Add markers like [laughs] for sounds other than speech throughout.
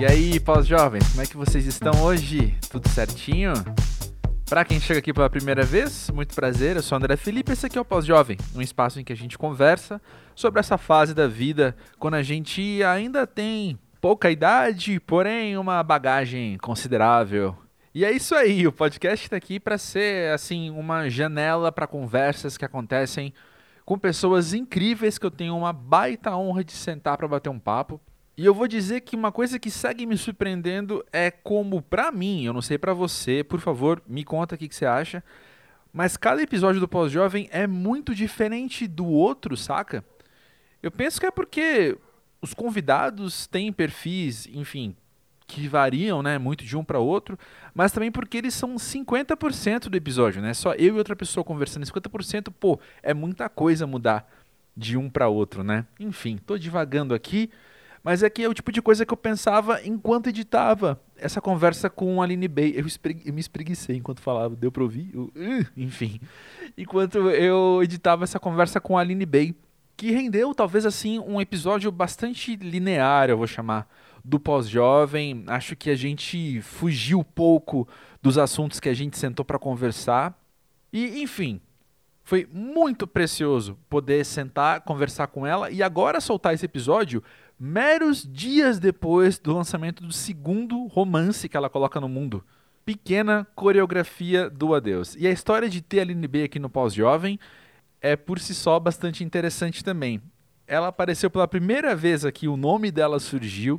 E aí, pós-jovens, como é que vocês estão hoje? Tudo certinho? Para quem chega aqui pela primeira vez, muito prazer, eu sou André Felipe, esse aqui é o Pós-Jovem, um espaço em que a gente conversa sobre essa fase da vida quando a gente ainda tem pouca idade, porém uma bagagem considerável. E é isso aí, o podcast está aqui para ser assim uma janela para conversas que acontecem com pessoas incríveis que eu tenho uma baita honra de sentar para bater um papo. E eu vou dizer que uma coisa que segue me surpreendendo é como, pra mim, eu não sei pra você, por favor, me conta o que, que você acha, mas cada episódio do Pós-Jovem é muito diferente do outro, saca? Eu penso que é porque os convidados têm perfis, enfim, que variam, né, muito de um para outro, mas também porque eles são 50% do episódio, né? Só eu e outra pessoa conversando 50%, pô, é muita coisa mudar de um para outro, né? Enfim, tô divagando aqui. Mas é que é o tipo de coisa que eu pensava enquanto editava essa conversa com a Aline Bay. Eu, eu me espreguicei enquanto falava, deu pra ouvir? Eu, enfim. Enquanto eu editava essa conversa com a Aline Bay, que rendeu talvez assim um episódio bastante linear, eu vou chamar, do pós-jovem. Acho que a gente fugiu pouco dos assuntos que a gente sentou para conversar. E, enfim, foi muito precioso poder sentar, conversar com ela e agora soltar esse episódio meros dias depois do lançamento do segundo romance que ela coloca no mundo. Pequena coreografia do adeus. E a história de ter a Aline B aqui no Pós-Jovem é por si só bastante interessante também. Ela apareceu pela primeira vez aqui, o nome dela surgiu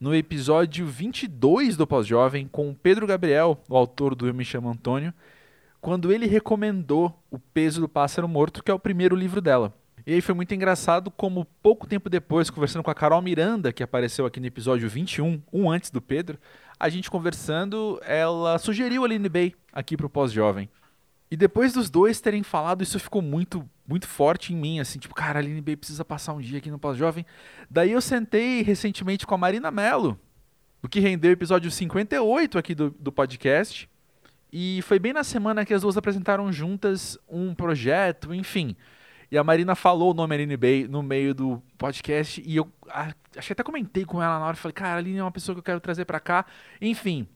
no episódio 22 do Pós-Jovem com o Pedro Gabriel, o autor do Eu Me Chamo Antônio, quando ele recomendou O Peso do Pássaro Morto, que é o primeiro livro dela. E aí foi muito engraçado como pouco tempo depois, conversando com a Carol Miranda, que apareceu aqui no episódio 21, um antes do Pedro, a gente conversando, ela sugeriu a Aline Bay aqui pro pós-jovem. E depois dos dois terem falado, isso ficou muito, muito forte em mim, assim, tipo, cara, a Aline Bay precisa passar um dia aqui no pós-jovem. Daí eu sentei recentemente com a Marina Mello, o que rendeu o episódio 58 aqui do, do podcast. E foi bem na semana que as duas apresentaram juntas um projeto, enfim. E a Marina falou o nome Aline Bay no meio do podcast e eu acho que até comentei com ela na hora, falei, cara, a Aline é uma pessoa que eu quero trazer para cá. Enfim,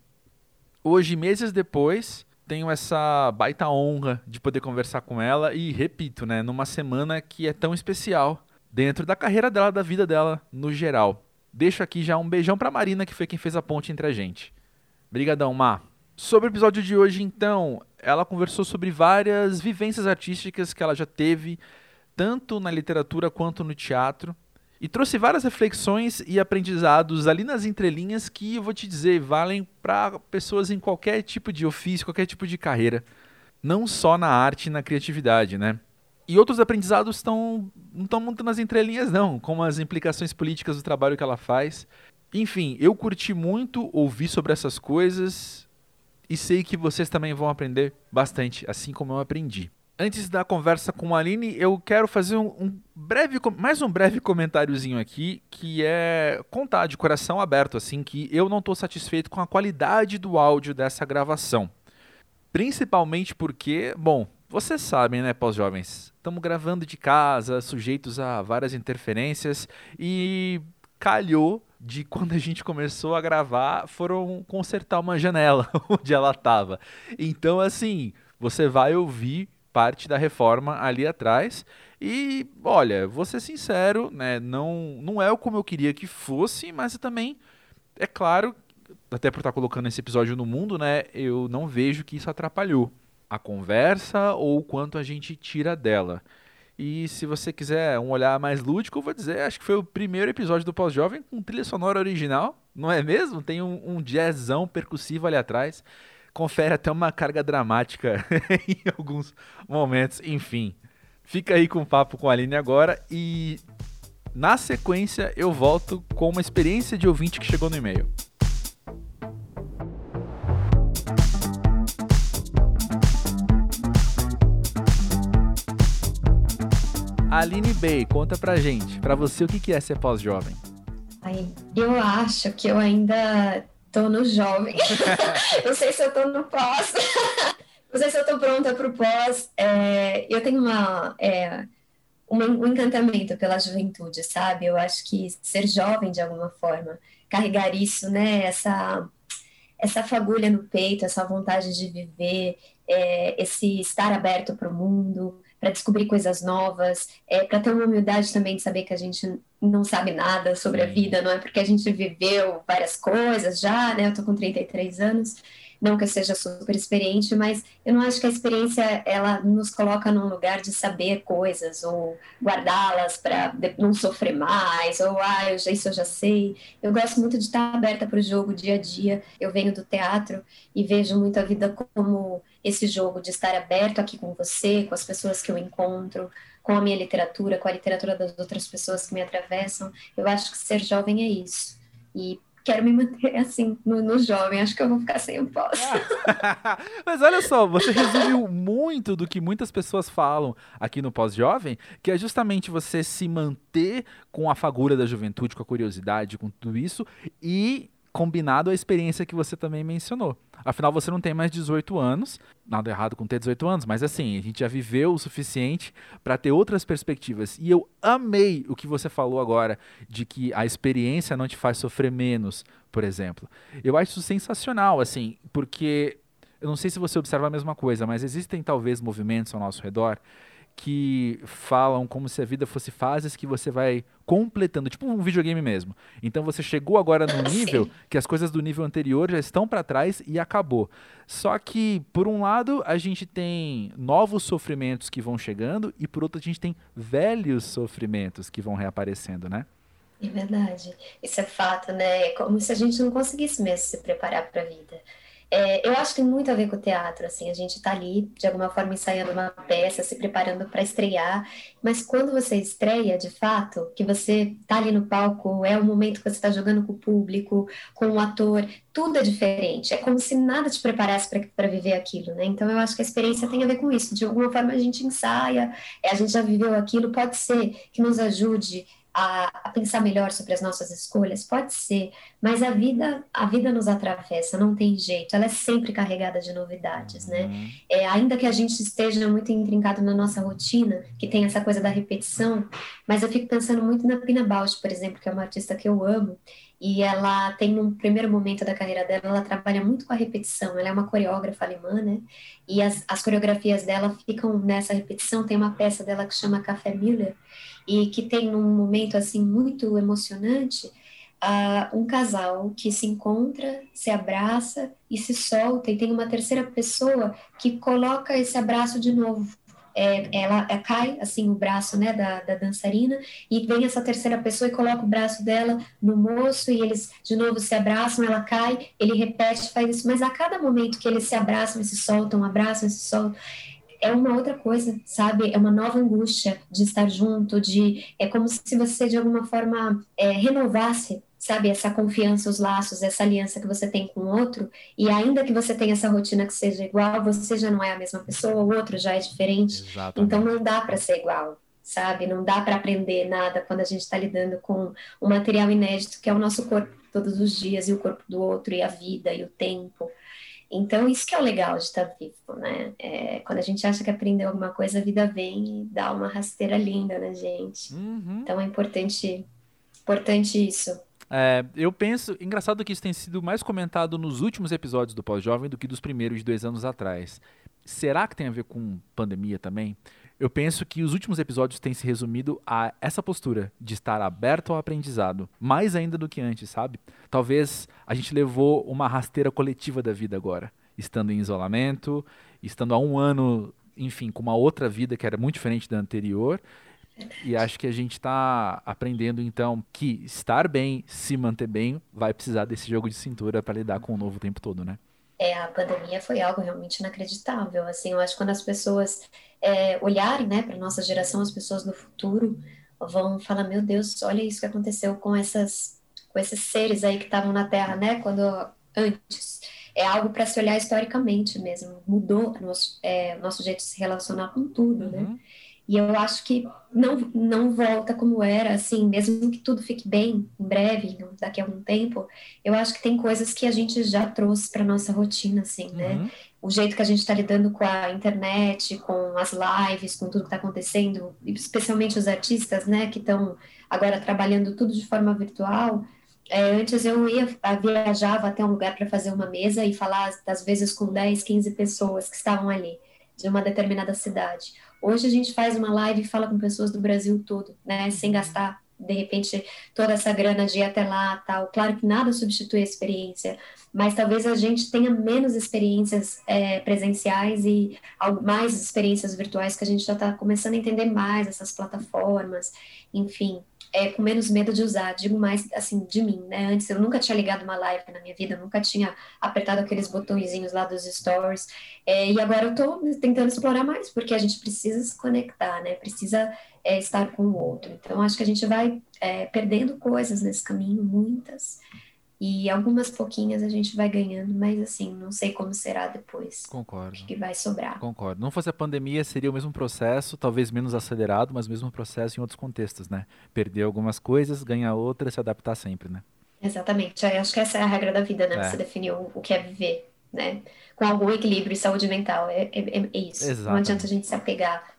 hoje, meses depois, tenho essa baita honra de poder conversar com ela e repito, né, numa semana que é tão especial dentro da carreira dela, da vida dela no geral. Deixo aqui já um beijão pra Marina, que foi quem fez a ponte entre a gente. Brigadão, Mar. Sobre o episódio de hoje, então, ela conversou sobre várias vivências artísticas que ela já teve tanto na literatura quanto no teatro, e trouxe várias reflexões e aprendizados ali nas entrelinhas que eu vou te dizer valem para pessoas em qualquer tipo de ofício, qualquer tipo de carreira, não só na arte e na criatividade, né? E outros aprendizados estão não estão muito nas entrelinhas não, como as implicações políticas do trabalho que ela faz. Enfim, eu curti muito ouvir sobre essas coisas e sei que vocês também vão aprender bastante, assim como eu aprendi antes da conversa com a Aline, eu quero fazer um, um, breve, mais um breve comentáriozinho aqui, que é contar de coração aberto, assim, que eu não estou satisfeito com a qualidade do áudio dessa gravação. Principalmente porque, bom, vocês sabem, né, pós-jovens, estamos gravando de casa, sujeitos a várias interferências, e calhou de [laughs] quando a gente começou a gravar, foram consertar uma janela [laughs] onde ela estava. Então, assim, você vai ouvir parte da reforma ali atrás. E, olha, vou ser sincero, né, não, não é como eu queria que fosse, mas também, é claro, até por estar colocando esse episódio no mundo, né, eu não vejo que isso atrapalhou a conversa ou o quanto a gente tira dela. E se você quiser um olhar mais lúdico, eu vou dizer, acho que foi o primeiro episódio do Pós-Jovem com trilha sonora original, não é mesmo? Tem um, um jazzão percussivo ali atrás confere até uma carga dramática [laughs] em alguns momentos. Enfim, fica aí com o papo com a Aline agora e na sequência eu volto com uma experiência de ouvinte que chegou no e-mail. Aline Bey, conta pra gente, pra você o que é ser pós-jovem? Eu acho que eu ainda Tô no jovem. [laughs] não sei se eu tô no pós. [laughs] não sei se eu tô pronta para o pós. É, eu tenho uma, é, um, um encantamento pela juventude, sabe? Eu acho que ser jovem de alguma forma, carregar isso, né? Essa essa fagulha no peito, essa vontade de viver, é, esse estar aberto para o mundo, para descobrir coisas novas, é, para ter uma humildade também de saber que a gente não sabe nada sobre a vida, não é porque a gente viveu várias coisas já, né? Eu tô com 33 anos, não que eu seja super experiente, mas eu não acho que a experiência ela nos coloca num lugar de saber coisas ou guardá-las para não sofrer mais, ou ah, eu já, isso eu já sei. Eu gosto muito de estar aberta para o jogo dia a dia. Eu venho do teatro e vejo muito a vida como esse jogo de estar aberto aqui com você, com as pessoas que eu encontro, com a minha literatura, com a literatura das outras pessoas que me atravessam. Eu acho que ser jovem é isso. E quero me manter [laughs] assim no, no jovem. Acho que eu vou ficar sem o pós. [laughs] Mas olha só, você resumiu muito do que muitas pessoas falam aqui no pós-jovem, que é justamente você se manter com a fagulha da juventude, com a curiosidade, com tudo isso e combinado à experiência que você também mencionou. Afinal, você não tem mais 18 anos, nada errado com ter 18 anos, mas assim, a gente já viveu o suficiente para ter outras perspectivas. E eu amei o que você falou agora, de que a experiência não te faz sofrer menos, por exemplo. Eu acho isso sensacional, assim, porque eu não sei se você observa a mesma coisa, mas existem talvez movimentos ao nosso redor que falam como se a vida fosse fases que você vai completando, tipo um videogame mesmo. Então você chegou agora no nível Sim. que as coisas do nível anterior já estão para trás e acabou. Só que por um lado a gente tem novos sofrimentos que vão chegando e por outro a gente tem velhos sofrimentos que vão reaparecendo, né? É verdade. Isso é fato, né? É como se a gente não conseguisse mesmo se preparar para a vida. É, eu acho que tem muito a ver com o teatro, assim, a gente está ali, de alguma forma, ensaiando uma peça, se preparando para estrear, mas quando você estreia, de fato, que você está ali no palco, é o momento que você está jogando com o público, com o ator, tudo é diferente, é como se nada te preparasse para viver aquilo, né? Então, eu acho que a experiência tem a ver com isso, de alguma forma a gente ensaia, é, a gente já viveu aquilo, pode ser que nos ajude a, a, pensar melhor sobre as nossas escolhas? Pode ser, mas a vida, a vida nos atravessa, não tem jeito. Ela é sempre carregada de novidades, né? uhum. né? É, ainda que a gente esteja muito intrincado na nossa rotina, que tem essa coisa da repetição, mas eu fico pensando muito na Pina Bausch, por exemplo, que é uma artista que eu amo, e ela tem um primeiro momento da carreira dela, ela trabalha muito com a repetição. Ela é uma coreógrafa alemã, né? E as, as coreografias dela ficam nessa repetição. Tem uma peça dela que chama Café Miller e que tem um momento assim muito emocionante. Uh, um casal que se encontra, se abraça e se solta, e tem uma terceira pessoa que coloca esse abraço de novo é, ela é, cai assim o braço né, da, da dançarina e vem essa terceira pessoa e coloca o braço dela no moço e eles de novo se abraçam, ela cai, ele repete, faz isso, mas a cada momento que eles se abraçam e se soltam, abraçam e se soltam, é uma outra coisa, sabe? É uma nova angústia de estar junto, de é como se você de alguma forma é, renovasse sabe, essa confiança, os laços, essa aliança que você tem com o outro, e ainda que você tenha essa rotina que seja igual, você já não é a mesma pessoa, o outro já é diferente. Exatamente. Então não dá para ser igual, sabe? Não dá para aprender nada quando a gente está lidando com um material inédito que é o nosso corpo todos os dias, e o corpo do outro, e a vida, e o tempo. Então, isso que é o legal de estar vivo, né? É, quando a gente acha que aprendeu alguma coisa, a vida vem e dá uma rasteira linda na gente. Uhum. Então, é importante, importante isso. É, eu penso, engraçado que isso tem sido mais comentado nos últimos episódios do Pós-Jovem do que dos primeiros de dois anos atrás. Será que tem a ver com pandemia também? Eu penso que os últimos episódios têm se resumido a essa postura de estar aberto ao aprendizado, mais ainda do que antes, sabe? Talvez a gente levou uma rasteira coletiva da vida agora, estando em isolamento, estando há um ano, enfim, com uma outra vida que era muito diferente da anterior, e acho que a gente está aprendendo então que estar bem, se manter bem, vai precisar desse jogo de cintura para lidar com o novo tempo todo, né? É, a pandemia foi algo realmente inacreditável. Assim, eu acho que quando as pessoas é, olharem, né, para nossa geração, as pessoas do futuro vão falar: Meu Deus, olha isso que aconteceu com essas, com esses seres aí que estavam na Terra, né, quando antes. É algo para se olhar historicamente mesmo. Mudou nosso, é, nosso jeito de se relacionar com tudo, né? uhum. né? E eu acho que não, não volta como era, assim, mesmo que tudo fique bem em breve, daqui a algum tempo, eu acho que tem coisas que a gente já trouxe para nossa rotina, assim, né? uhum. o jeito que a gente está lidando com a internet, com as lives, com tudo que está acontecendo, especialmente os artistas, né, que estão agora trabalhando tudo de forma virtual. É, antes eu ia, viajava até um lugar para fazer uma mesa e falar, às vezes, com 10, 15 pessoas que estavam ali, de uma determinada cidade. Hoje a gente faz uma live e fala com pessoas do Brasil todo, né, sem gastar de repente toda essa grana de ir até lá, tal. Claro que nada substitui a experiência, mas talvez a gente tenha menos experiências é, presenciais e mais experiências virtuais que a gente já está começando a entender mais essas plataformas, enfim é, com menos medo de usar. Digo mais assim de mim, né? Antes eu nunca tinha ligado uma live na minha vida, nunca tinha apertado aqueles botõezinhos lá dos stories. É, e agora eu estou tentando explorar mais, porque a gente precisa se conectar, né? Precisa é, estar com o outro. Então acho que a gente vai é, perdendo coisas nesse caminho, muitas. E algumas pouquinhas a gente vai ganhando, mas assim, não sei como será depois. Concordo. Acho que vai sobrar. Concordo. Não fosse a pandemia, seria o mesmo processo, talvez menos acelerado, mas o mesmo processo em outros contextos, né? Perder algumas coisas, ganhar outras, se adaptar sempre, né? Exatamente. Eu acho que essa é a regra da vida, né? É. Você definiu o que é viver, né? Com algum equilíbrio e saúde mental. É, é, é isso. Exatamente. Não adianta a gente se apegar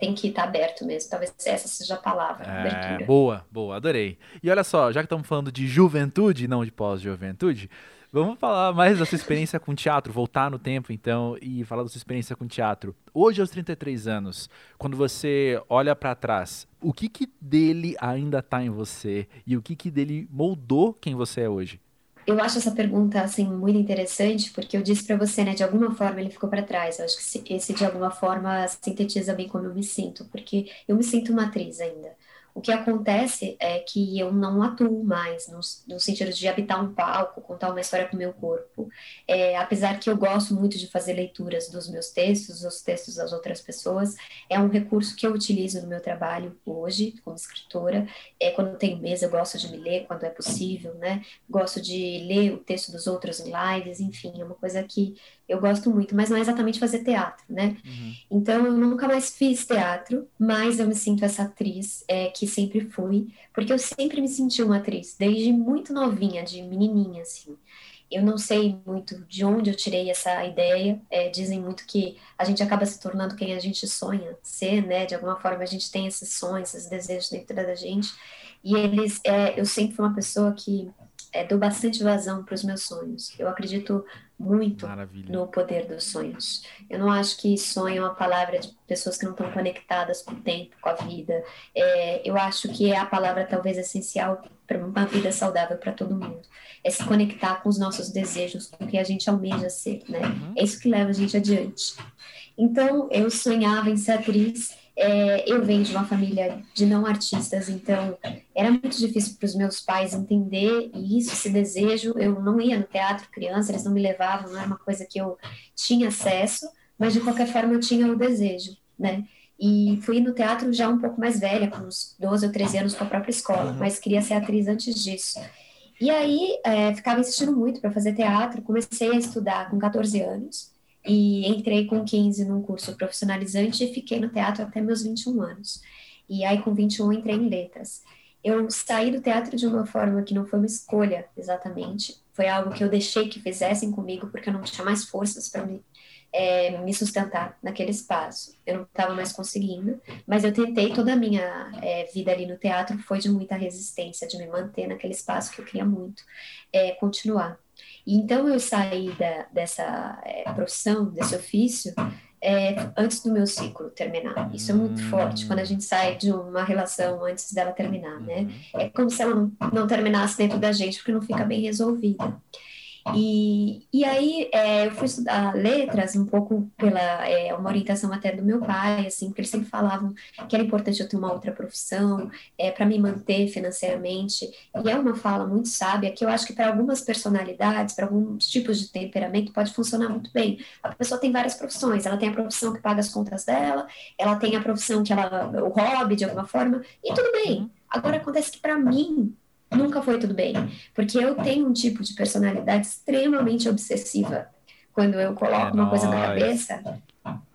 tem que estar aberto mesmo. Talvez essa seja a palavra, é. Boa, boa, adorei. E olha só, já que estamos falando de juventude, não de pós-juventude, vamos falar mais da sua experiência com teatro, voltar no tempo então e falar da sua experiência com teatro. Hoje, aos 33 anos, quando você olha para trás, o que, que dele ainda está em você e o que, que dele moldou quem você é hoje? Eu acho essa pergunta assim muito interessante porque eu disse para você, né, de alguma forma ele ficou para trás. Eu acho que esse de alguma forma sintetiza bem como eu me sinto, porque eu me sinto uma atriz ainda. O que acontece é que eu não atuo mais no, no sentido de habitar um palco, contar uma história com o meu corpo. É, apesar que eu gosto muito de fazer leituras dos meus textos, os textos das outras pessoas, é um recurso que eu utilizo no meu trabalho hoje, como escritora. É, quando eu tenho mesa, eu gosto de me ler quando é possível, né? Gosto de ler o texto dos outros em lives, enfim, é uma coisa que eu gosto muito, mas não é exatamente fazer teatro, né? Uhum. Então eu nunca mais fiz teatro, mas eu me sinto essa atriz é, que sempre fui, porque eu sempre me senti uma atriz, desde muito novinha, de menininha, assim. Eu não sei muito de onde eu tirei essa ideia. É, dizem muito que a gente acaba se tornando quem a gente sonha ser, né? De alguma forma a gente tem esses sonhos, esses desejos dentro da gente. E eles, é, eu sempre fui uma pessoa que é, dou bastante vazão para os meus sonhos. Eu acredito muito Maravilha. no poder dos sonhos. Eu não acho que sonho é uma palavra de pessoas que não estão conectadas com o tempo, com a vida. É, eu acho que é a palavra talvez essencial para uma vida saudável para todo mundo. É se conectar com os nossos desejos, com o que a gente almeja ser, né? Uhum. É isso que leva a gente adiante. Então, eu sonhava em ser atriz é, eu venho de uma família de não artistas, então era muito difícil para os meus pais entender isso, esse desejo. Eu não ia no teatro criança, eles não me levavam, não era uma coisa que eu tinha acesso, mas de qualquer forma eu tinha o desejo, né? E fui no teatro já um pouco mais velha, com uns 12 ou 13 anos com a própria escola, mas queria ser atriz antes disso. E aí é, ficava insistindo muito para fazer teatro, comecei a estudar com 14 anos e entrei com 15 num curso profissionalizante e fiquei no teatro até meus 21 anos. E aí, com 21, entrei em letras. Eu saí do teatro de uma forma que não foi uma escolha exatamente, foi algo que eu deixei que fizessem comigo, porque eu não tinha mais forças para me, é, me sustentar naquele espaço. Eu não estava mais conseguindo, mas eu tentei, toda a minha é, vida ali no teatro foi de muita resistência, de me manter naquele espaço que eu queria muito é, continuar. Então eu saí da, dessa é, profissão, desse ofício, é, antes do meu ciclo terminar. Isso é muito forte quando a gente sai de uma relação antes dela terminar, né? É como se ela não, não terminasse dentro da gente, porque não fica bem resolvida. E, e aí é, eu fui estudar letras um pouco pela é, uma orientação até do meu pai, assim, porque eles sempre falavam que era importante eu ter uma outra profissão é, para me manter financeiramente. E é uma fala muito sábia que eu acho que para algumas personalidades, para alguns tipos de temperamento, pode funcionar muito bem. A pessoa tem várias profissões, ela tem a profissão que paga as contas dela, ela tem a profissão que ela, o hobby de alguma forma, e tudo bem. Agora acontece que para mim nunca foi tudo bem, porque eu tenho um tipo de personalidade extremamente obsessiva. Quando eu coloco é uma nóis. coisa na cabeça,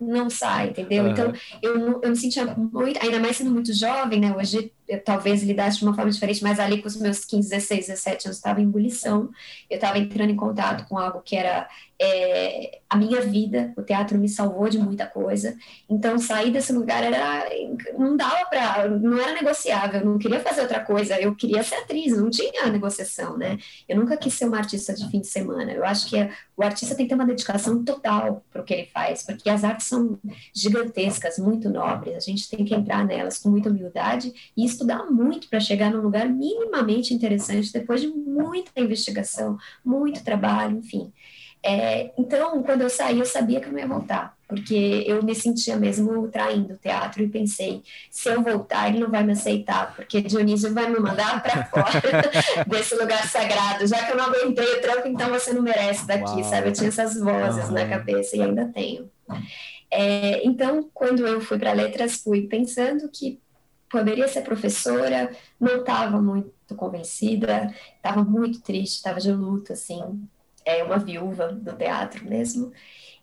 não sai, entendeu? Uhum. Então, eu, eu me sentia muito, ainda mais sendo muito jovem, né? Hoje eu talvez lidasse de uma forma diferente, mas ali com os meus 15, 16, 17 anos, estava em ebulição, eu estava entrando em contato com algo que era é, a minha vida, o teatro me salvou de muita coisa, então sair desse lugar era, não dava para, não era negociável, eu não queria fazer outra coisa, eu queria ser atriz, não tinha negociação, né? Eu nunca quis ser uma artista de fim de semana, eu acho que o artista tem que ter uma dedicação total para o que ele faz, porque as artes são gigantescas, muito nobres, a gente tem que entrar nelas com muita humildade e estudar muito para chegar num lugar minimamente interessante depois de muita investigação, muito trabalho, enfim. É, então, quando eu saí, eu sabia que eu não ia voltar, porque eu me sentia mesmo traindo o teatro e pensei: se eu voltar, ele não vai me aceitar, porque Dionísio vai me mandar para [laughs] fora [laughs] desse lugar sagrado, já que eu não aguentei o trampo, então você não merece daqui, Uau. sabe? Eu tinha essas vozes uhum. na cabeça e ainda tenho. É, então, quando eu fui para letras, fui pensando que poderia ser professora, não estava muito convencida, estava muito triste, estava de luto, assim, é uma viúva do teatro mesmo.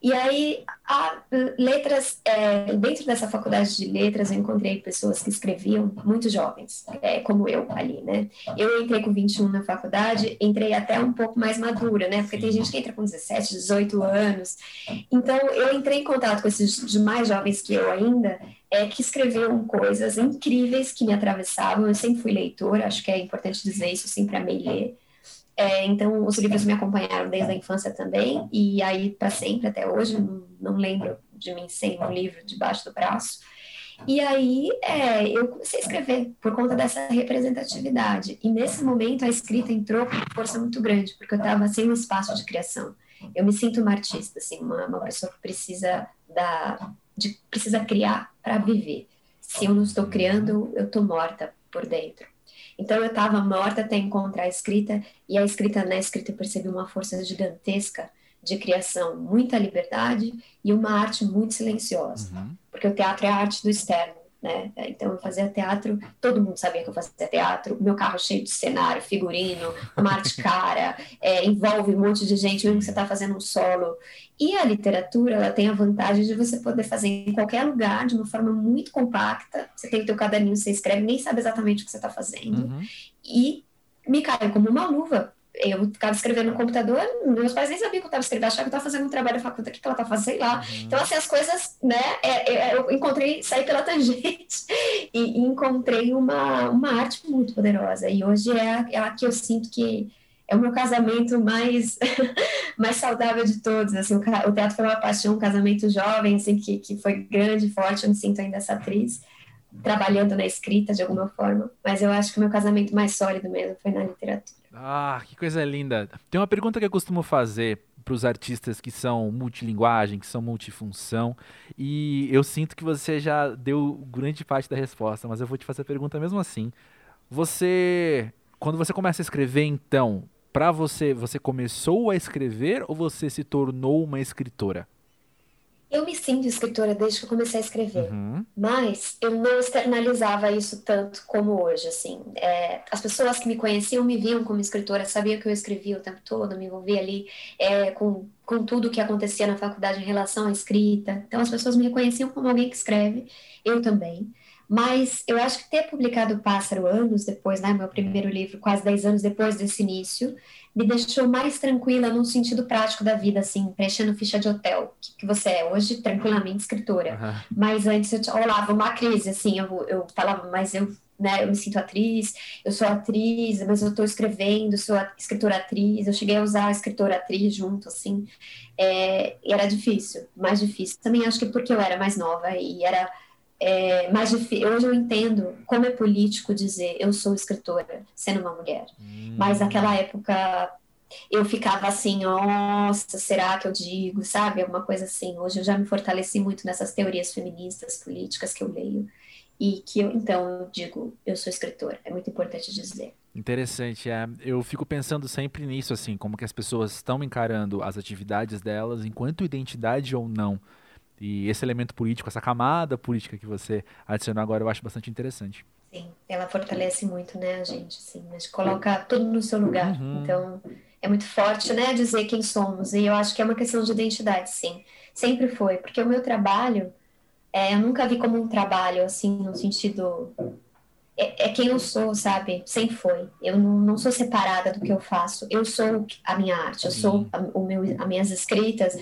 E aí, a letras, é, dentro dessa faculdade de letras, eu encontrei pessoas que escreviam muito jovens, é, como eu ali, né? Eu entrei com 21 na faculdade, entrei até um pouco mais madura, né? Porque tem gente que entra com 17, 18 anos. Então, eu entrei em contato com esses mais jovens que eu ainda, é, que escreviam coisas incríveis que me atravessavam. Eu sempre fui leitora, acho que é importante dizer isso, sempre amei ler. É, então, os livros me acompanharam desde a infância também, e aí para sempre, até hoje, não, não, lembro de mim sem um livro debaixo do braço. E aí é, eu comecei a escrever por conta dessa representatividade. E nesse momento a escrita entrou com força muito grande, porque eu estava sem um espaço de criação. Eu me sinto uma artista, assim, uma, uma pessoa que precisa da, de, precisa criar para viver. Se eu não estou criando, eu estou morta por dentro. Então eu estava morta até encontrar a escrita, e a escrita na escrita eu percebi uma força gigantesca de criação, muita liberdade e uma arte muito silenciosa. Uhum. Porque o teatro é a arte do externo né? Então eu fazia teatro, todo mundo sabia que eu fazia teatro, meu carro cheio de cenário, figurino, uma arte cara, [laughs] é, envolve um monte de gente, mesmo que você está fazendo um solo. E a literatura, ela tem a vantagem de você poder fazer em qualquer lugar, de uma forma muito compacta. Você tem o teu caderninho, você escreve, nem sabe exatamente o que você está fazendo. Uhum. E me caiu como uma luva, eu ficava escrevendo no computador, meus pais nem sabiam que eu estava escrevendo, achavam que eu estava fazendo um trabalho da faculdade, o que ela está fazendo, sei lá. Uhum. Então, assim, as coisas, né, é, é, eu encontrei, saí pela [laughs] tangente e, e, encontrei uma, uma arte muito poderosa. E hoje é a, é a que eu sinto que é o meu casamento mais, [laughs] mais saudável de todos, assim, o, o, teatro foi uma paixão, um casamento jovem, assim, que, que foi grande, forte, eu me sinto ainda essa atriz, trabalhando na escrita de alguma forma, mas eu acho que o meu casamento mais sólido mesmo foi na literatura. Ah, que coisa linda. Tem uma pergunta que eu costumo fazer para os artistas que são multilinguagem, que são multifunção, e eu sinto que você já deu grande parte da resposta, mas eu vou te fazer a pergunta mesmo assim. Você, quando você começa a escrever, então, para você, você começou a escrever ou você se tornou uma escritora? Eu me sinto escritora desde que eu comecei a escrever, uhum. mas eu não externalizava isso tanto como hoje, assim. É, as pessoas que me conheciam me viam como escritora, sabiam que eu escrevia o tempo todo, me envolvia ali é, com, com tudo que acontecia na faculdade em relação à escrita. Então as pessoas me reconheciam como alguém que escreve, eu também. Mas eu acho que ter publicado Pássaro anos depois, né, meu primeiro livro, quase 10 anos depois desse início, me deixou mais tranquila no sentido prático da vida, assim, preenchendo ficha de hotel, que, que você é hoje, tranquilamente escritora. Uhum. Mas antes eu rolava uma crise, assim, eu, eu falava, mas eu, né, eu me sinto atriz, eu sou atriz, mas eu estou escrevendo, sou escritora-atriz, eu cheguei a usar escritora-atriz junto, assim, é, e era difícil, mais difícil. Também acho que porque eu era mais nova e era é mais difícil. Hoje eu entendo como é político dizer eu sou escritora, sendo uma mulher. Hum. Mas naquela época eu ficava assim, nossa, será que eu digo, sabe? Alguma coisa assim. Hoje eu já me fortaleci muito nessas teorias feministas, políticas que eu leio. E que eu, então, eu digo, eu sou escritora. É muito importante dizer. Interessante, é. Eu fico pensando sempre nisso, assim, como que as pessoas estão encarando as atividades delas enquanto identidade ou não. E esse elemento político, essa camada política que você adicionou agora, eu acho bastante interessante. Sim, ela fortalece muito, né, a gente, assim, a gente coloca tudo no seu lugar. Uhum. Então, é muito forte, né, dizer quem somos. E eu acho que é uma questão de identidade, sim. sempre foi, porque o meu trabalho, é, eu nunca vi como um trabalho, assim, no sentido é, é, quem eu sou, sabe? Sempre foi. Eu não, não, sou separada do que eu faço. Eu sou a minha arte, eu sou a, o meu, as minhas escritas.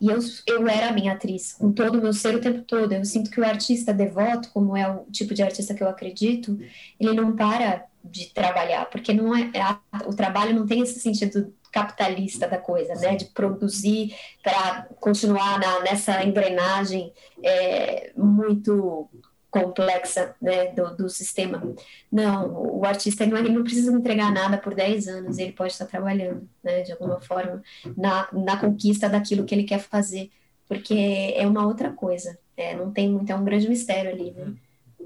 E eu, eu era a minha atriz, com todo o meu ser o tempo todo. Eu sinto que o artista devoto, como é o tipo de artista que eu acredito, ele não para de trabalhar, porque não é, a, o trabalho não tem esse sentido capitalista da coisa, né? De produzir para continuar na, nessa engrenagem é, muito complexa né, do, do, sistema. Não, o artista não, ele não precisa entregar nada por 10 anos, ele pode estar trabalhando, né, de alguma forma, na, na conquista daquilo que ele quer fazer, porque é uma outra coisa, é, não tem muito, é um grande mistério ali, né? Uhum.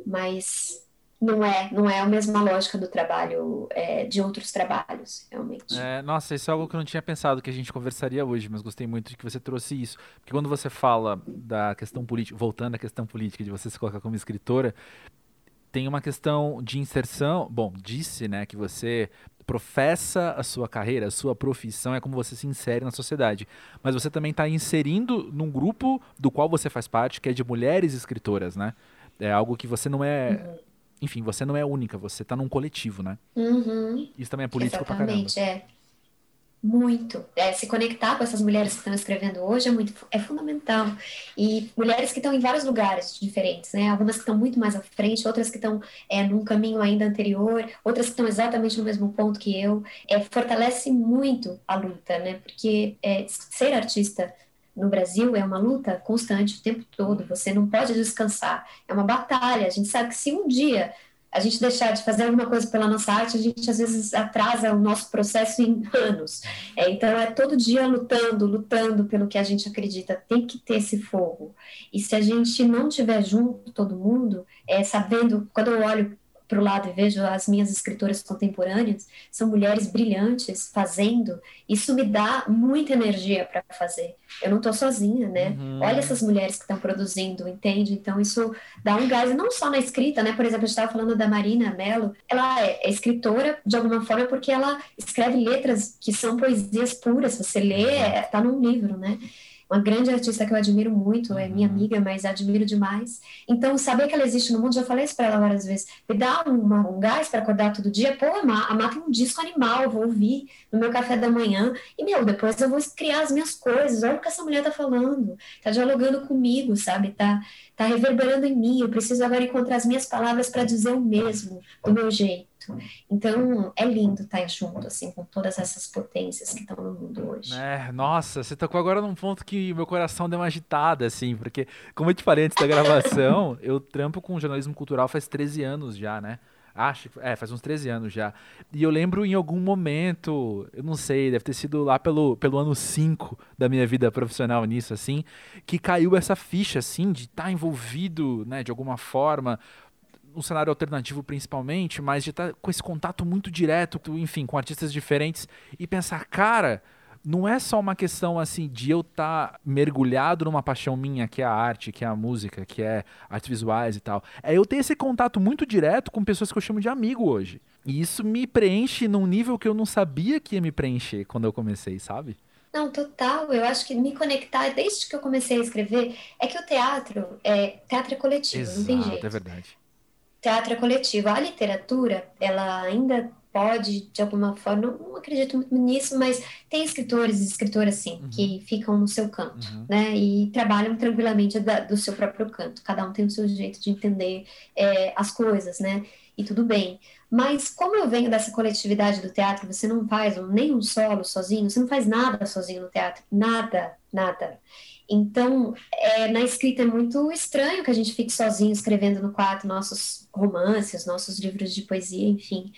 Mas não é, não é a mesma lógica do trabalho, é, de outros trabalhos, realmente. É, nossa, isso é algo que eu não tinha pensado que a gente conversaria hoje, mas gostei muito de que você trouxe isso. Porque quando você fala da questão política, voltando à questão política, de você se colocar como escritora, tem uma questão de inserção. Bom, disse, né, que você professa a sua carreira, a sua profissão é como você se insere na sociedade. Mas você também está inserindo num grupo do qual você faz parte, que é de mulheres escritoras, né? É algo que você não é. Uhum enfim, você não é única, você tá num coletivo, né? Uhum. Isso também é político Exatamente, pra caramba. é. Muito. É, se conectar com essas mulheres que estão escrevendo hoje é muito é fundamental. E mulheres que estão em vários lugares diferentes, né? Algumas que estão muito mais à frente, outras que estão é, num caminho ainda anterior, outras que estão exatamente no mesmo ponto que eu. É, fortalece muito a luta, né? Porque é, ser artista no Brasil é uma luta constante o tempo todo, você não pode descansar, é uma batalha. A gente sabe que se um dia a gente deixar de fazer alguma coisa pela nossa arte, a gente às vezes atrasa o nosso processo em anos. É, então é todo dia lutando, lutando pelo que a gente acredita. Tem que ter esse fogo. E se a gente não tiver junto todo mundo, é, sabendo, quando eu olho para o lado e vejo as minhas escritoras contemporâneas, são mulheres brilhantes fazendo, isso me dá muita energia para fazer. Eu não estou sozinha, né? Uhum. Olha essas mulheres que estão produzindo, entende? Então isso dá um gás, não só na escrita, né? Por exemplo, a gente estava falando da Marina Mello, ela é, é escritora de alguma forma porque ela escreve letras que são poesias puras, você lê, está uhum. num livro, né? Uma grande artista que eu admiro muito, é minha uhum. amiga, mas admiro demais. Então, saber que ela existe no mundo, já falei isso para ela várias vezes, me dá uma, um gás para acordar todo dia. Pô, a Má, a Má tem um disco animal, eu vou ouvir no meu café da manhã, e, meu, depois eu vou criar as minhas coisas. Olha o que essa mulher tá falando, tá dialogando comigo, sabe? Tá, tá reverberando em mim. Eu preciso agora encontrar as minhas palavras para dizer o mesmo, do meu jeito. Então, é lindo estar junto, assim, com todas essas potências que estão no mundo hoje. É, nossa, você tocou agora num ponto que meu coração deu uma agitada, assim, porque, como eu te falei antes da gravação, [laughs] eu trampo com jornalismo cultural faz 13 anos já, né? Acho, é, faz uns 13 anos já. E eu lembro em algum momento, eu não sei, deve ter sido lá pelo, pelo ano 5 da minha vida profissional nisso, assim, que caiu essa ficha, assim, de estar tá envolvido, né, de alguma forma, um cenário alternativo principalmente, mas de estar tá com esse contato muito direto, enfim, com artistas diferentes e pensar, cara, não é só uma questão assim de eu estar tá mergulhado numa paixão minha, que é a arte, que é a música, que é artes visuais e tal. É eu ter esse contato muito direto com pessoas que eu chamo de amigo hoje. E isso me preenche num nível que eu não sabia que ia me preencher quando eu comecei, sabe? Não, total. Eu acho que me conectar, desde que eu comecei a escrever, é que o teatro é teatro é coletivo, Exato, não tem jeito. É verdade teatro é coletivo. A literatura, ela ainda pode, de alguma forma, não, acredito muito nisso, mas tem escritores e escritoras, sim, uhum. que ficam no seu canto, uhum. né, e trabalham tranquilamente da, do seu próprio canto. Cada um tem o seu jeito de entender é, as coisas, né, e tudo bem. Mas como eu venho dessa coletividade do teatro, você não faz um, nem um solo sozinho, você não faz nada sozinho no teatro, nada, nada. Então, é, na escrita é muito estranho que a gente fique sozinho escrevendo no quarto nossos romances, nossos livros de poesia, enfim.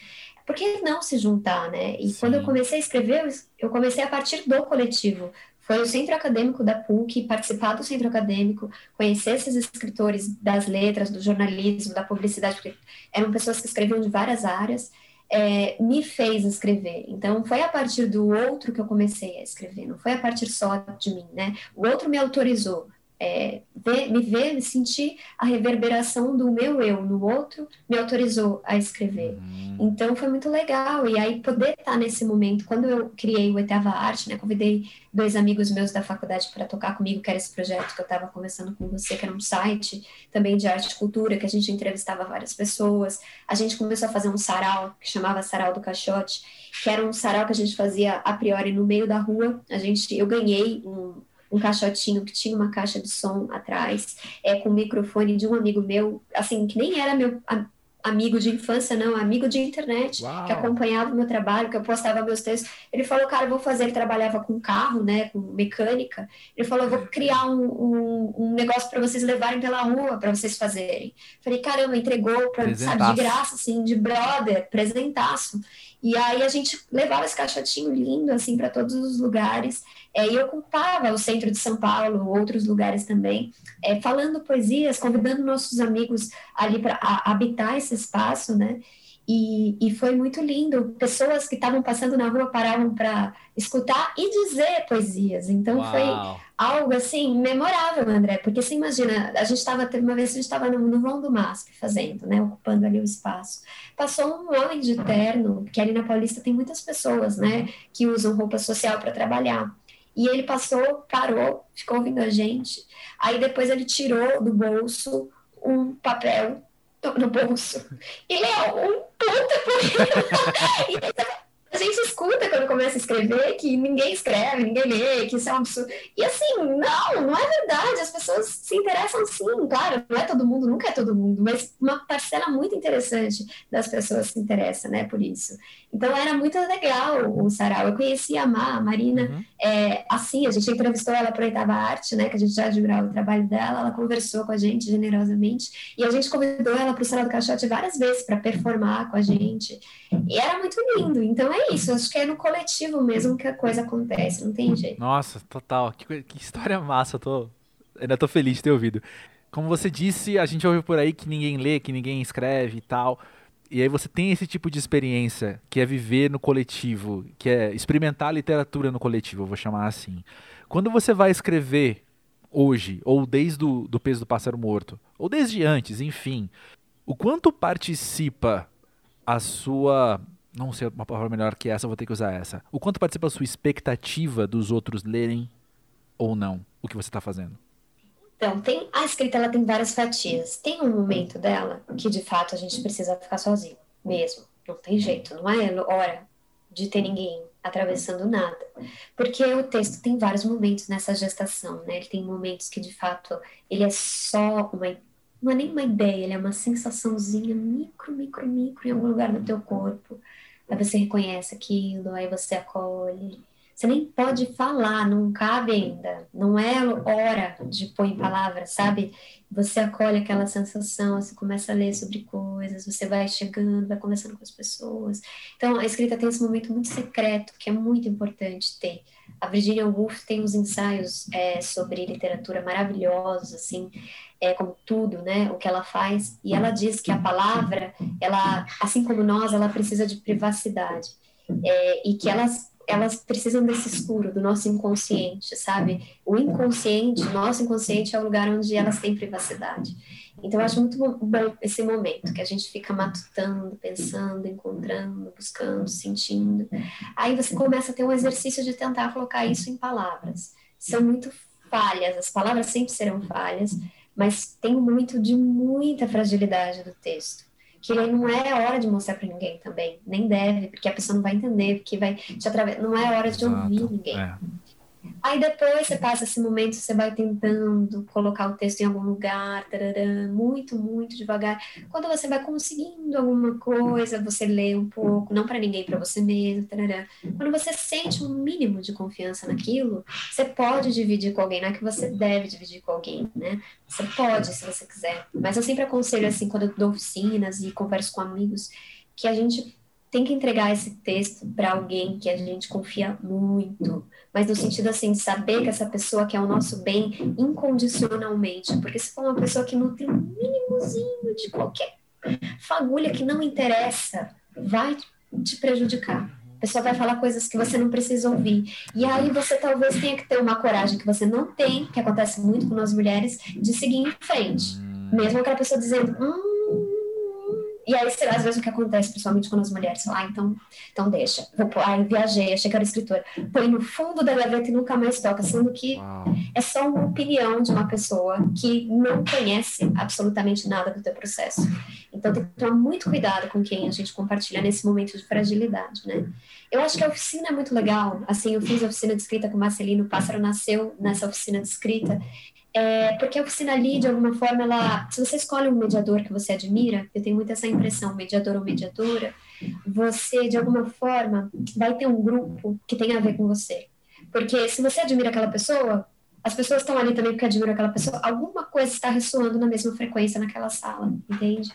Por que não se juntar, né? E Sim. quando eu comecei a escrever, eu comecei a partir do coletivo. Foi o centro acadêmico da PUC, participar do centro acadêmico, conhecer esses escritores das letras, do jornalismo, da publicidade, porque eram pessoas que escreviam de várias áreas é, me fez escrever. Então, foi a partir do outro que eu comecei a escrever, não foi a partir só de mim, né? O outro me autorizou, é, ver, me ver, me sentir a reverberação do meu eu no outro, me autorizou a escrever. Uhum. Então foi muito legal. E aí poder estar nesse momento, quando eu criei o Oitava Arte, né, convidei dois amigos meus da faculdade para tocar comigo, que era esse projeto que eu estava conversando com você, que era um site também de arte e cultura, que a gente entrevistava várias pessoas. A gente começou a fazer um sarau, que chamava Sarau do Caixote, que era um sarau que a gente fazia a priori no meio da rua. A gente, eu ganhei um, um caixotinho que tinha uma caixa de som atrás, é, com o microfone de um amigo meu, assim, que nem era meu amigo de infância, não, amigo de internet, Uau. que acompanhava o meu trabalho, que eu postava meus textos. Ele falou, cara, vou fazer. Ele trabalhava com carro, né, com mecânica. Ele falou, eu vou criar um, um, um negócio para vocês levarem pela rua, para vocês fazerem. Falei, caramba, entregou, pra, sabe, de graça, assim, de brother, presentaço. E aí a gente levava esse caixotinho lindo, assim, para todos os lugares. É, e ocupava o centro de São Paulo, outros lugares também, é, falando poesias, convidando nossos amigos ali para habitar esse espaço, né? E, e, foi muito lindo. Pessoas que estavam passando na rua paravam para escutar e dizer poesias. Então Uau. foi algo assim memorável, André. Porque você imagina, a gente estava uma vez a gente estava no, no vão do MASP fazendo, né, ocupando ali o espaço. Passou um homem de terno, que ali na Paulista tem muitas pessoas, né, que usam roupa social para trabalhar. E ele passou, parou, ficou ouvindo a gente. Aí depois ele tirou do bolso um papel no bolso e leu um puta poema. [laughs] a gente escuta quando começa a escrever que ninguém escreve, ninguém lê, que isso é um absurdo. E assim, não, não é verdade. As pessoas se interessam sim, claro, não é todo mundo, nunca é todo mundo, mas uma parcela muito interessante das pessoas se interessa, né, por isso. Então era muito legal o sarau. Eu conheci a Má, a Marina, uhum. é, assim, a gente entrevistou ela para Oitava Arte, né, que a gente já admirava o trabalho dela, ela conversou com a gente generosamente, e a gente convidou ela para o Sarau do Caixote várias vezes para performar com a gente. E era muito lindo. Então é isso, acho que é no coletivo mesmo que a coisa acontece, não tem jeito. Nossa, total. Que, que história massa, eu tô, ainda tô feliz de ter ouvido. Como você disse, a gente ouve por aí que ninguém lê, que ninguém escreve e tal. E aí você tem esse tipo de experiência, que é viver no coletivo, que é experimentar a literatura no coletivo, eu vou chamar assim. Quando você vai escrever hoje, ou desde o do peso do pássaro morto, ou desde antes, enfim, o quanto participa a sua não sei uma palavra melhor que essa, vou ter que usar essa. O quanto participa a sua expectativa dos outros lerem ou não o que você está fazendo? Então, tem a escrita ela tem várias fatias. Tem um momento dela que de fato a gente precisa ficar sozinho, mesmo. Não tem jeito, não é hora de ter ninguém atravessando nada. Porque o texto tem vários momentos nessa gestação, né? Ele tem momentos que de fato ele é só uma não é nem uma ideia, ele é uma sensaçãozinha micro, micro, micro em algum lugar do teu corpo. Aí você reconhece aquilo, aí você acolhe. Você nem pode falar, não cabe ainda. Não é hora de pôr em palavras, sabe? Você acolhe aquela sensação, você começa a ler sobre coisas, você vai chegando, vai conversando com as pessoas. Então, a escrita tem esse momento muito secreto, que é muito importante ter. A Virginia Woolf tem uns ensaios é, sobre literatura maravilhosos, assim, é, como tudo, né, o que ela faz, e ela diz que a palavra, ela, assim como nós, ela precisa de privacidade, é, e que elas elas precisam desse escuro do nosso inconsciente, sabe? O inconsciente, nosso inconsciente é o lugar onde elas têm privacidade. Então, eu acho muito bom esse momento que a gente fica matutando, pensando, encontrando, buscando, sentindo. Aí você começa a ter um exercício de tentar colocar isso em palavras. São muito falhas, as palavras sempre serão falhas, mas tem muito de muita fragilidade do texto. Que não é hora de mostrar para ninguém também, nem deve, porque a pessoa não vai entender, porque vai te atravessar. Não é hora de Exato. ouvir ninguém. É. Aí depois você passa esse momento, você vai tentando colocar o texto em algum lugar, tarará, muito, muito devagar. Quando você vai conseguindo alguma coisa, você lê um pouco, não para ninguém, para você mesmo. Tarará. Quando você sente um mínimo de confiança naquilo, você pode dividir com alguém, não é que você deve dividir com alguém, né? Você pode, se você quiser. Mas eu sempre aconselho, assim, quando eu dou oficinas e converso com amigos, que a gente tem que entregar esse texto para alguém que a gente confia muito, mas no sentido assim de saber que essa pessoa quer o nosso bem incondicionalmente, porque se for uma pessoa que não tem um mínimozinho de qualquer fagulha que não interessa, vai te prejudicar. A pessoa vai falar coisas que você não precisa ouvir. E aí você talvez tenha que ter uma coragem que você não tem, que acontece muito com nós mulheres, de seguir em frente. Mesmo aquela pessoa dizendo, hum, e aí, às vezes, o que acontece, principalmente quando as mulheres falam, ah, então, então deixa. Vou, ai, viajei, achei que era escritora. Põe no fundo da gaveta e nunca mais toca, sendo que Uau. é só uma opinião de uma pessoa que não conhece absolutamente nada do teu processo. Então, tem que tomar muito cuidado com quem a gente compartilha nesse momento de fragilidade, né? Eu acho que a oficina é muito legal. Assim, eu fiz a oficina de escrita com o Marcelino, o Pássaro nasceu nessa oficina de escrita. É, porque a oficina ali, de alguma forma, ela, se você escolhe um mediador que você admira, eu tenho muito essa impressão, mediador ou mediadora, você, de alguma forma, vai ter um grupo que tem a ver com você. Porque se você admira aquela pessoa, as pessoas estão ali também porque admiram aquela pessoa, alguma coisa está ressoando na mesma frequência naquela sala, entende?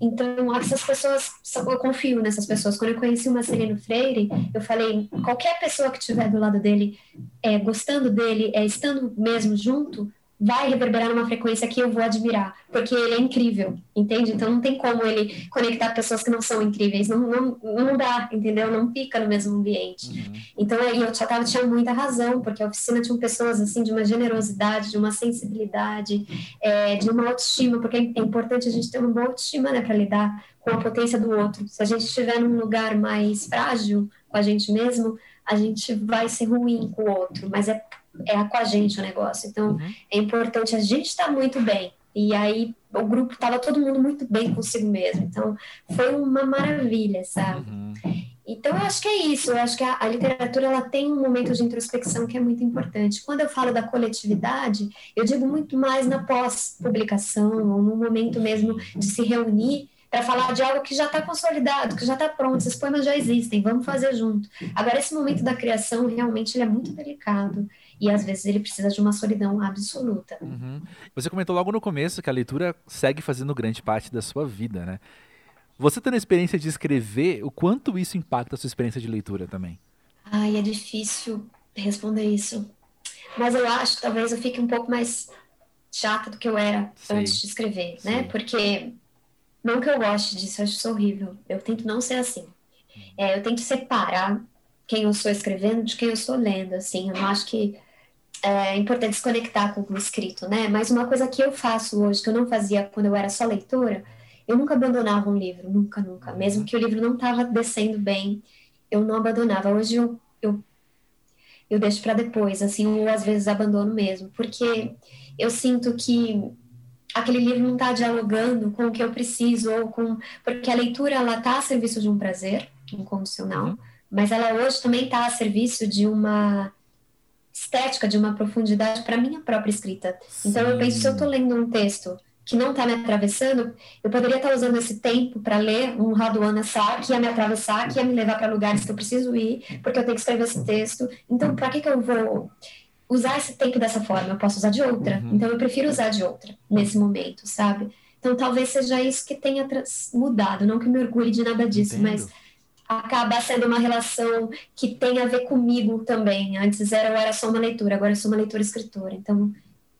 Então, essas pessoas, eu confio nessas pessoas. Quando eu conheci o Marcelino Freire, eu falei, qualquer pessoa que estiver do lado dele, é, gostando dele, é, estando mesmo junto, vai reverberar numa frequência que eu vou admirar, porque ele é incrível, entende? Então não tem como ele conectar pessoas que não são incríveis, não, não, não dá, entendeu? Não fica no mesmo ambiente. Uhum. Então aí eu tava, tinha muita razão, porque a oficina tinha pessoas assim de uma generosidade, de uma sensibilidade, é, de uma autoestima, porque é importante a gente ter uma boa autoestima, né, para lidar com a potência do outro. Se a gente estiver num lugar mais frágil com a gente mesmo, a gente vai ser ruim com o outro, mas é é com a gente o negócio. Então, uhum. é importante a gente estar tá muito bem. E aí, o grupo estava todo mundo muito bem consigo mesmo. Então, foi uma maravilha, sabe? Uhum. Então, eu acho que é isso. Eu acho que a, a, literatura ela tem um momento de introspecção que é muito importante. Quando eu falo da coletividade, eu digo muito mais na pós-publicação, ou no momento mesmo de se reunir para falar de algo que já está consolidado, que já está pronto, esses poemas já existem, vamos fazer junto. Agora, esse momento da criação, realmente, ele é muito delicado e às vezes ele precisa de uma solidão absoluta. Uhum. Você comentou logo no começo que a leitura segue fazendo grande parte da sua vida, né? Você tendo a experiência de escrever, o quanto isso impacta a sua experiência de leitura também? Ai, é difícil responder isso. Mas eu acho que talvez eu fique um pouco mais chata do que eu era Sei. antes de escrever, né? Porque não que eu goste disso, eu acho isso horrível. Eu tento não ser assim. Uhum. É, eu tento separar quem eu sou escrevendo de quem eu sou lendo, assim. Eu não acho que é importante se conectar com o escrito, né? Mas uma coisa que eu faço hoje, que eu não fazia quando eu era só leitora, eu nunca abandonava um livro, nunca, nunca. Uhum. Mesmo que o livro não estava descendo bem, eu não abandonava. Hoje eu, eu, eu deixo para depois, assim, ou às vezes abandono mesmo, porque eu sinto que aquele livro não está dialogando com o que eu preciso, ou com. Porque a leitura, ela está a serviço de um prazer incondicional, uhum. mas ela hoje também está a serviço de uma estética, de uma profundidade para minha própria escrita. Então Sim. eu penso, se eu estou lendo um texto que não está me atravessando, eu poderia estar tá usando esse tempo para ler um Raduana Sá, que ia me atravessar, que ia me levar para lugares que eu preciso ir, porque eu tenho que escrever esse texto. Então, para que, que eu vou usar esse tempo dessa forma? Eu posso usar de outra. Uhum. Então, eu prefiro usar de outra nesse momento, sabe? Então, talvez seja isso que tenha mudado. Não que eu me orgulhe de nada disso, Entendo. mas acaba sendo uma relação que tem a ver comigo também. Antes era, eu era só uma leitura, agora eu sou uma leitora escritora. Então,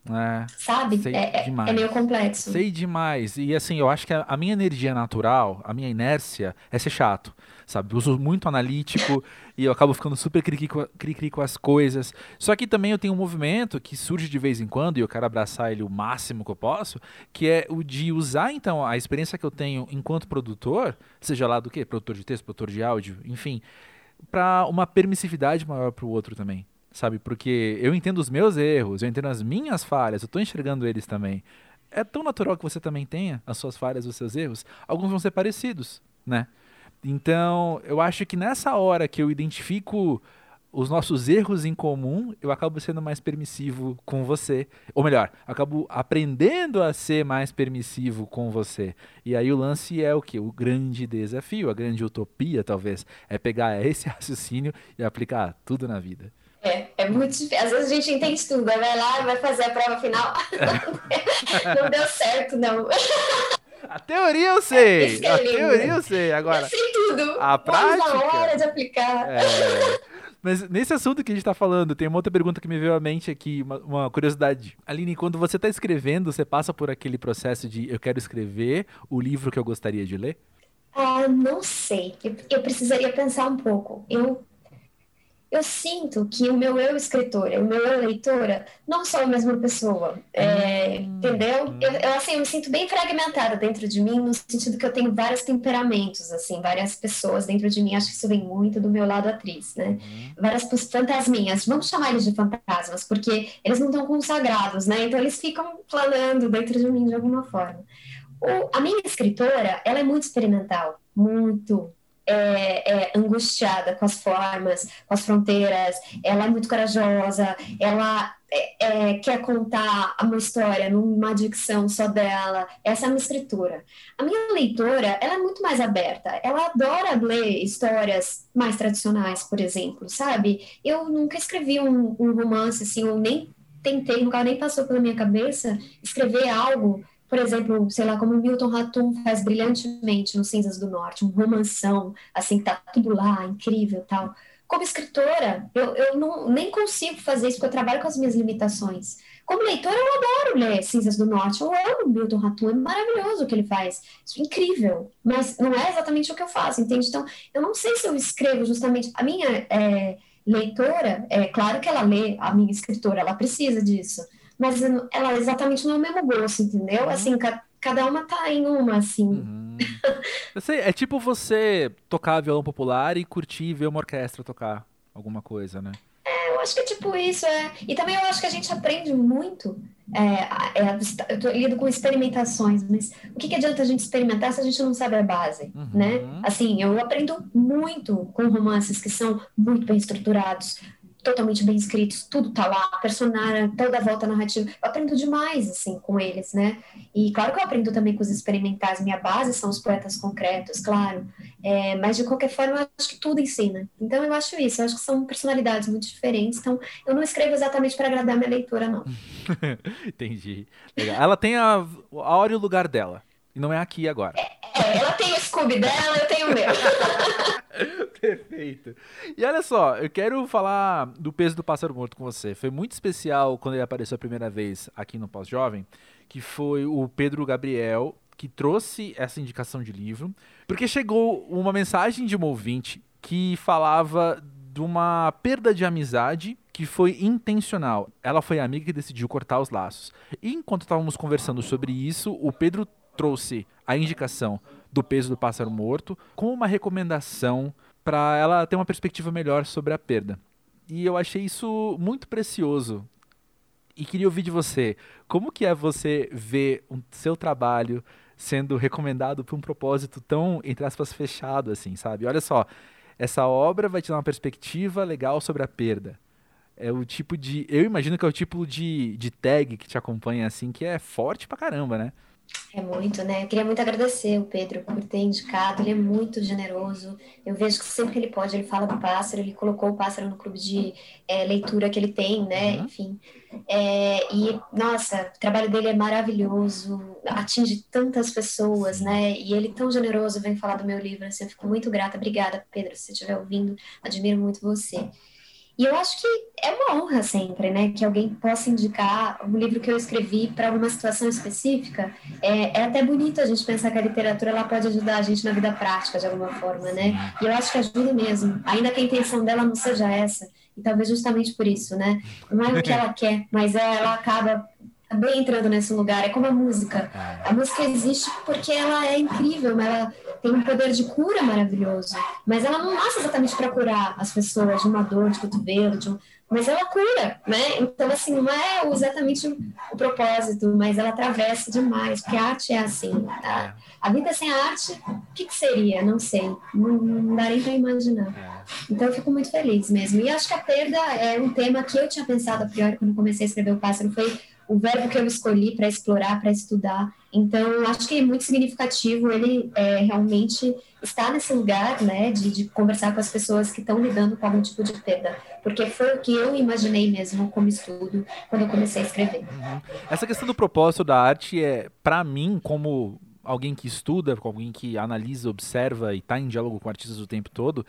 é, sabe? É, é, é, meio complexo. Sei demais. E assim, eu acho que a, a minha energia natural, a minha inércia é ser chato sabe? Uso muito analítico e eu acabo ficando super cri-cri com as coisas. Só que também eu tenho um movimento que surge de vez em quando e eu quero abraçar ele o máximo que eu posso, que é o de usar então a experiência que eu tenho enquanto produtor, seja lá do que, produtor de texto, produtor de áudio, enfim, para uma permissividade maior para o outro também. Sabe, porque eu entendo os meus erros, eu entendo as minhas falhas, eu estou enxergando eles também. É tão natural que você também tenha as suas falhas, os seus erros. Alguns vão ser parecidos, né? Então, eu acho que nessa hora que eu identifico os nossos erros em comum, eu acabo sendo mais permissivo com você. Ou melhor, acabo aprendendo a ser mais permissivo com você. E aí o lance é o que? O grande desafio, a grande utopia, talvez, é pegar [laughs] esse raciocínio e aplicar tudo na vida. É, é muito difícil. Às vezes a gente entende tudo, vai lá, vai fazer a prova final. [laughs] [laughs] não deu certo, não. A teoria eu sei. É a teoria eu sei. Agora. Eu sei tudo. A prática. Mas a hora de aplicar. É... Mas nesse assunto que a gente está falando, tem uma outra pergunta que me veio à mente aqui, uma, uma curiosidade. Aline, quando você está escrevendo, você passa por aquele processo de eu quero escrever o livro que eu gostaria de ler? Ah, não sei. Eu, eu precisaria pensar um pouco. Eu eu sinto que o meu eu escritora, o meu eu leitora, não são a mesma pessoa, é, hum, entendeu? Hum. Eu, eu, assim, eu me sinto bem fragmentada dentro de mim, no sentido que eu tenho vários temperamentos, assim, várias pessoas dentro de mim, acho que isso vem muito do meu lado atriz, né? Hum. Várias fantasminhas, vamos chamar eles de fantasmas, porque eles não estão consagrados, né? Então eles ficam planando dentro de mim de alguma forma. O, a minha escritora, ela é muito experimental, muito, é, é, angustiada com as formas, com as fronteiras, ela é muito corajosa, ela é, é, quer contar uma história numa dicção só dela, essa é a minha escritura. A minha leitora, ela é muito mais aberta, ela adora ler histórias mais tradicionais, por exemplo, sabe? Eu nunca escrevi um, um romance assim, ou nem tentei, nunca nem passou pela minha cabeça escrever algo por exemplo, sei lá, como Milton Ratum faz brilhantemente no Cinzas do Norte, um romanção, assim, que tá tudo lá, incrível tal. Como escritora, eu, eu não, nem consigo fazer isso, porque eu trabalho com as minhas limitações. Como leitora, eu adoro ler Cinzas do Norte, eu amo Milton Ratum, é maravilhoso o que ele faz, é incrível, mas não é exatamente o que eu faço, entende? Então, eu não sei se eu escrevo justamente, a minha é, leitora, é claro que ela lê, a minha escritora, ela precisa disso, mas ela exatamente não é o mesmo gosto, entendeu? Uhum. Assim, ca cada uma tá em uma, assim. Uhum. Sei, é tipo você tocar violão popular e curtir ver uma orquestra tocar alguma coisa, né? É, eu acho que é tipo isso, é. E também eu acho que a gente aprende muito. É, é, eu tô lido com experimentações, mas o que, que adianta a gente experimentar se a gente não sabe a base, uhum. né? Assim, eu aprendo muito com romances que são muito bem estruturados, totalmente bem escritos, tudo tá lá, personagem, toda a volta narrativa. Eu aprendo demais, assim, com eles, né? E claro que eu aprendo também com os experimentais, minha base são os poetas concretos, claro. É, mas de qualquer forma, eu acho que tudo ensina. Então eu acho isso, eu acho que são personalidades muito diferentes. Então eu não escrevo exatamente para agradar minha leitura, não. [laughs] Entendi. Legal. Ela tem a, a hora e o lugar dela. E não é aqui agora. É, é, ela tem o Scooby dela, eu tenho o meu. [laughs] Perfeito. E olha só, eu quero falar do peso do pássaro morto com você. Foi muito especial quando ele apareceu a primeira vez aqui no Pós-Jovem, que foi o Pedro Gabriel que trouxe essa indicação de livro, porque chegou uma mensagem de um ouvinte que falava de uma perda de amizade que foi intencional. Ela foi a amiga que decidiu cortar os laços. E enquanto estávamos conversando sobre isso, o Pedro trouxe a indicação do peso do pássaro morto como uma recomendação para ela ter uma perspectiva melhor sobre a perda. E eu achei isso muito precioso. E queria ouvir de você, como que é você ver o seu trabalho sendo recomendado por um propósito tão, entre aspas, fechado assim, sabe? Olha só, essa obra vai te dar uma perspectiva legal sobre a perda. É o tipo de. Eu imagino que é o tipo de, de tag que te acompanha assim, que é forte pra caramba, né? É muito, né? Eu queria muito agradecer o Pedro por ter indicado, ele é muito generoso. Eu vejo que sempre que ele pode, ele fala do pássaro, ele colocou o pássaro no clube de é, leitura que ele tem, né? Uhum. Enfim. É, e, nossa, o trabalho dele é maravilhoso, atinge tantas pessoas, né? E ele tão generoso vem falar do meu livro, assim, eu fico muito grata. Obrigada, Pedro, se você estiver ouvindo, admiro muito você. E eu acho que é uma honra sempre, né, que alguém possa indicar um livro que eu escrevi para alguma situação específica. É, é, até bonito a gente pensar que a literatura ela pode ajudar a gente na vida prática de alguma forma, né? E eu acho que ajuda mesmo, ainda que a intenção dela não seja essa. E talvez justamente por isso, né? Não é o que ela quer, mas é, ela acaba também entrando nesse lugar. É como a música. A música existe porque ela é incrível, ela tem um poder de cura maravilhoso. Mas ela não nasce exatamente para curar as pessoas de uma dor de cotovelo, de um... mas ela cura, né? Então, assim, não é exatamente o propósito, mas ela atravessa demais, porque a arte é assim. Tá? A vida sem a arte, o que, que seria? Não sei. Não, não dá nem para imaginar. É. Então, eu fico muito feliz mesmo. E acho que a perda é um tema que eu tinha pensado a priori quando comecei a escrever o Pássaro, foi o verbo que eu escolhi para explorar, para estudar. Então, acho que é muito significativo ele é, realmente estar nesse lugar, né, de, de, conversar com as pessoas que estão lidando com algum tipo de perda, porque foi o que eu imaginei mesmo como estudo quando eu comecei a escrever. Uhum. Essa questão do propósito da arte é, para mim, como alguém que estuda, como alguém que analisa, observa e está em diálogo com artistas o tempo todo,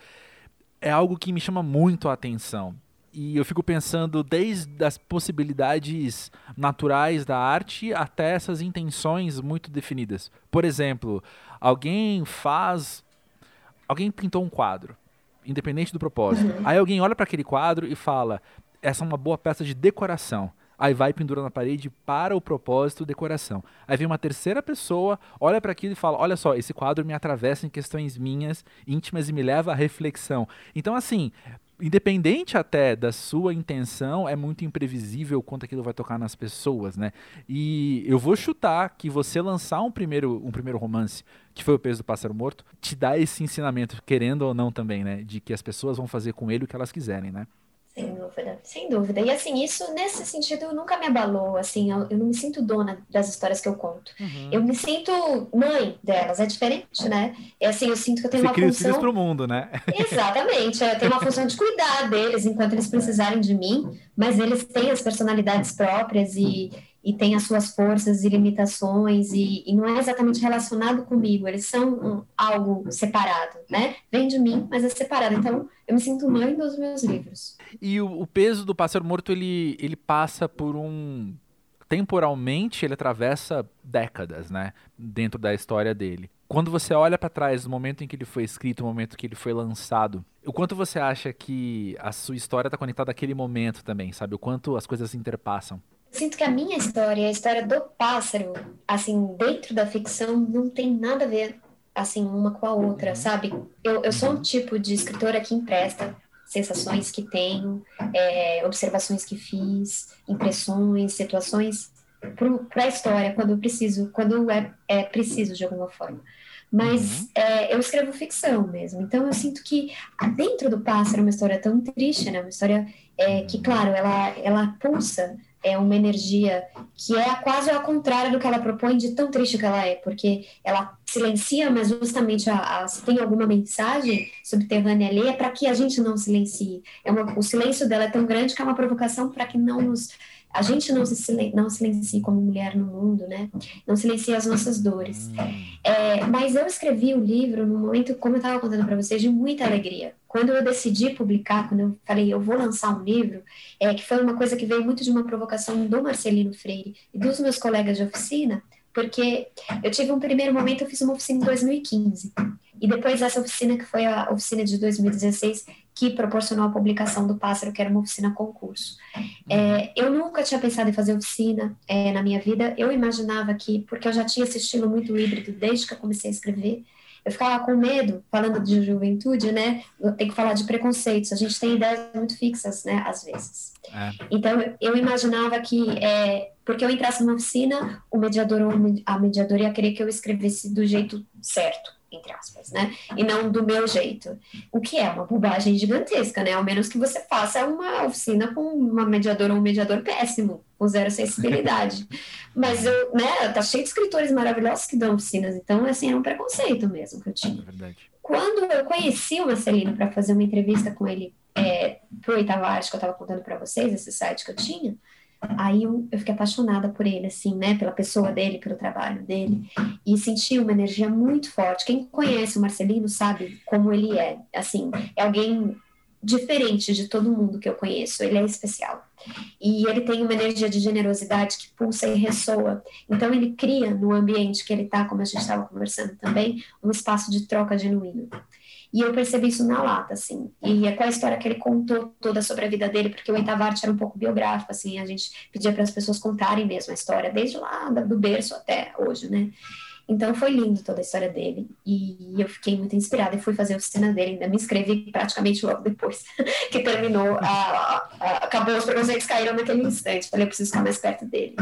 é algo que me chama muito a atenção e eu fico pensando desde as possibilidades naturais da arte até essas intenções muito definidas. Por exemplo, alguém faz. Alguém pintou um quadro, independente do propósito. Uhum. Aí alguém olha para aquele quadro e fala: essa é uma boa peça de decoração. Aí vai pendura na parede para o propósito decoração. Aí vem uma terceira pessoa, olha para aquilo e fala: Olha só, esse quadro me atravessa em questões minhas, íntimas e me leva à reflexão. Então, assim, independente até da sua intenção, é muito imprevisível quanto aquilo vai tocar nas pessoas, né? E eu vou chutar que você lançar um primeiro, um primeiro romance, que foi o peso do pássaro morto, te dá esse ensinamento, querendo ou não também, né? De que as pessoas vão fazer com ele o que elas quiserem, né? Sem dúvida, sem dúvida. E assim, isso nesse sentido nunca me abalou, assim, eu, eu não me sinto dona das histórias que eu conto. Uhum. Eu me sinto mãe delas, é diferente, né? É assim, eu sinto que eu tenho Você uma cria função... filhos pro mundo, né? Exatamente, eu tenho uma função de cuidar deles enquanto eles precisarem de mim, mas eles têm as personalidades próprias e e tem as suas forças e limitações e, e não é exatamente relacionado comigo, eles são um, algo separado, né? Vem de mim, mas é separado. Então, eu me sinto mãe dos meus livros. E o, o peso do pássaro morto, ele, ele passa por um temporalmente ele atravessa décadas, né, dentro da história dele. Quando você olha para trás do momento em que ele foi escrito, o momento que ele foi lançado, o quanto você acha que a sua história está conectada àquele momento também, sabe? O quanto as coisas se interpassam? Sinto que a minha história, a história do pássaro, assim, dentro da ficção, não tem nada a ver, assim, uma com a outra, sabe? Eu, eu sou um tipo de escritora que empresta sensações que tenho, é, observações que fiz, impressões, situações para a história, quando eu preciso, quando é, é preciso de alguma forma. Mas uhum. é, eu escrevo ficção mesmo, então eu sinto que dentro do pássaro é uma história tão triste, né? Uma história é, que, claro, ela, ela pulsa é uma energia que é quase ao contrário do que ela propõe, de tão triste que ela é, porque ela silencia, mas justamente a, a, se tem alguma mensagem subterrânea ali, é para que a gente não silencie. É uma, o silêncio dela é tão grande que é uma provocação para que não nos a gente não se silen não silencie como mulher no mundo, né? Não silencie as nossas dores. É, mas eu escrevi o livro no momento, como eu estava contando para vocês, de muita alegria. Quando eu decidi publicar, quando eu falei eu vou lançar um livro, é que foi uma coisa que veio muito de uma provocação do Marcelino Freire e dos meus colegas de oficina, porque eu tive um primeiro momento, eu fiz uma oficina em 2015. E depois essa oficina, que foi a oficina de 2016, que proporcionou a publicação do Pássaro, que era uma oficina concurso. É, eu nunca tinha pensado em fazer oficina é, na minha vida. Eu imaginava que, porque eu já tinha esse estilo muito híbrido desde que eu comecei a escrever, eu ficava com medo, falando de juventude, né? Tem que falar de preconceitos. A gente tem ideias muito fixas, né? Às vezes. É. Então, eu imaginava que, é, porque eu entrasse numa oficina, o mediador ou a mediadora ia querer que eu escrevesse do jeito certo entre aspas, né? E não do meu jeito. O que é uma bobagem gigantesca, né? Ao menos que você faça uma oficina com uma mediadora ou um mediador péssimo, com zero sensibilidade. [laughs] Mas eu, né, tá cheio de escritores maravilhosos que dão oficinas, então, assim, é um preconceito mesmo que eu tinha. É Quando eu conheci o Marcelino para fazer uma entrevista com ele é, pro Oitava Arte, que eu estava contando para vocês, esse site que eu tinha, Aí eu, eu, fiquei apaixonada por ele, assim, né? Pela pessoa dele, pelo trabalho dele. E senti uma energia muito forte. Quem conhece o Marcelino sabe como ele é. Assim, é alguém diferente de todo mundo que eu conheço. Ele é especial. E ele tem uma energia de generosidade que pulsa e ressoa. Então, ele cria no ambiente que ele está, como a gente estava conversando também, um espaço de troca genuíno. E eu percebi isso na lata, assim. E é com a história que ele contou toda sobre a vida dele, porque o Oitava era um pouco biográfico, assim, a gente pedia para as pessoas contarem mesmo a história, desde lá do berço até hoje, né? Então foi lindo toda a história dele. E eu fiquei muito inspirada e fui fazer a oficina dele. Ainda me inscrevi praticamente logo depois [laughs] que terminou. A, a, a, acabou, os preconceitos caíram naquele instante. Falei, eu preciso ficar mais perto dele.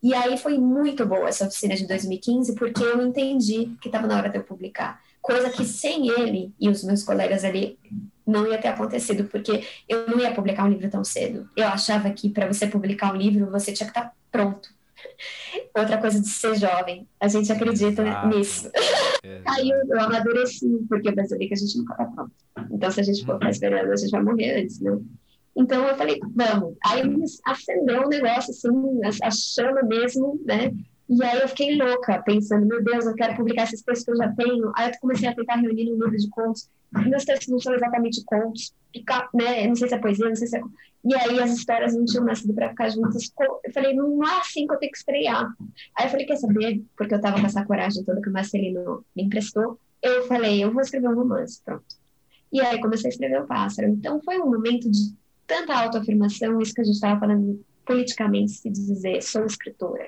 E aí foi muito boa essa oficina de 2015, porque eu entendi que estava na hora de eu publicar coisa que sem ele e os meus colegas ali não ia ter acontecido, porque eu não ia publicar um livro tão cedo. Eu achava que para você publicar um livro, você tinha que estar tá pronto. [laughs] Outra coisa de ser jovem, a gente acredita Exato. nisso. [laughs] Aí eu, eu amadureci, porque eu percebi que a gente nunca está pronto. Então, se a gente for ficar esperando, a gente vai morrer antes, né? Então eu falei, vamos. Aí acendeu o um negócio, assim, a chama mesmo, né? E aí eu fiquei louca, pensando, meu Deus, eu quero publicar esses textos que eu já tenho. Aí eu comecei a tentar reunir um livro de contos. Meus textos não são exatamente contos, ficar, né? Não sei se é poesia, não sei se é. E aí as histórias não tinham nascido para ficar juntas. Eu falei, não é assim que eu tenho que estrear. Aí eu falei, quer saber? Porque eu tava com essa coragem toda que o Marcelino me emprestou. Eu falei, eu vou escrever um romance, pronto. E aí comecei a escrever o Pássaro. Então foi um momento de tanta autoafirmação, isso que a gente estava falando politicamente se dizer sou escritora.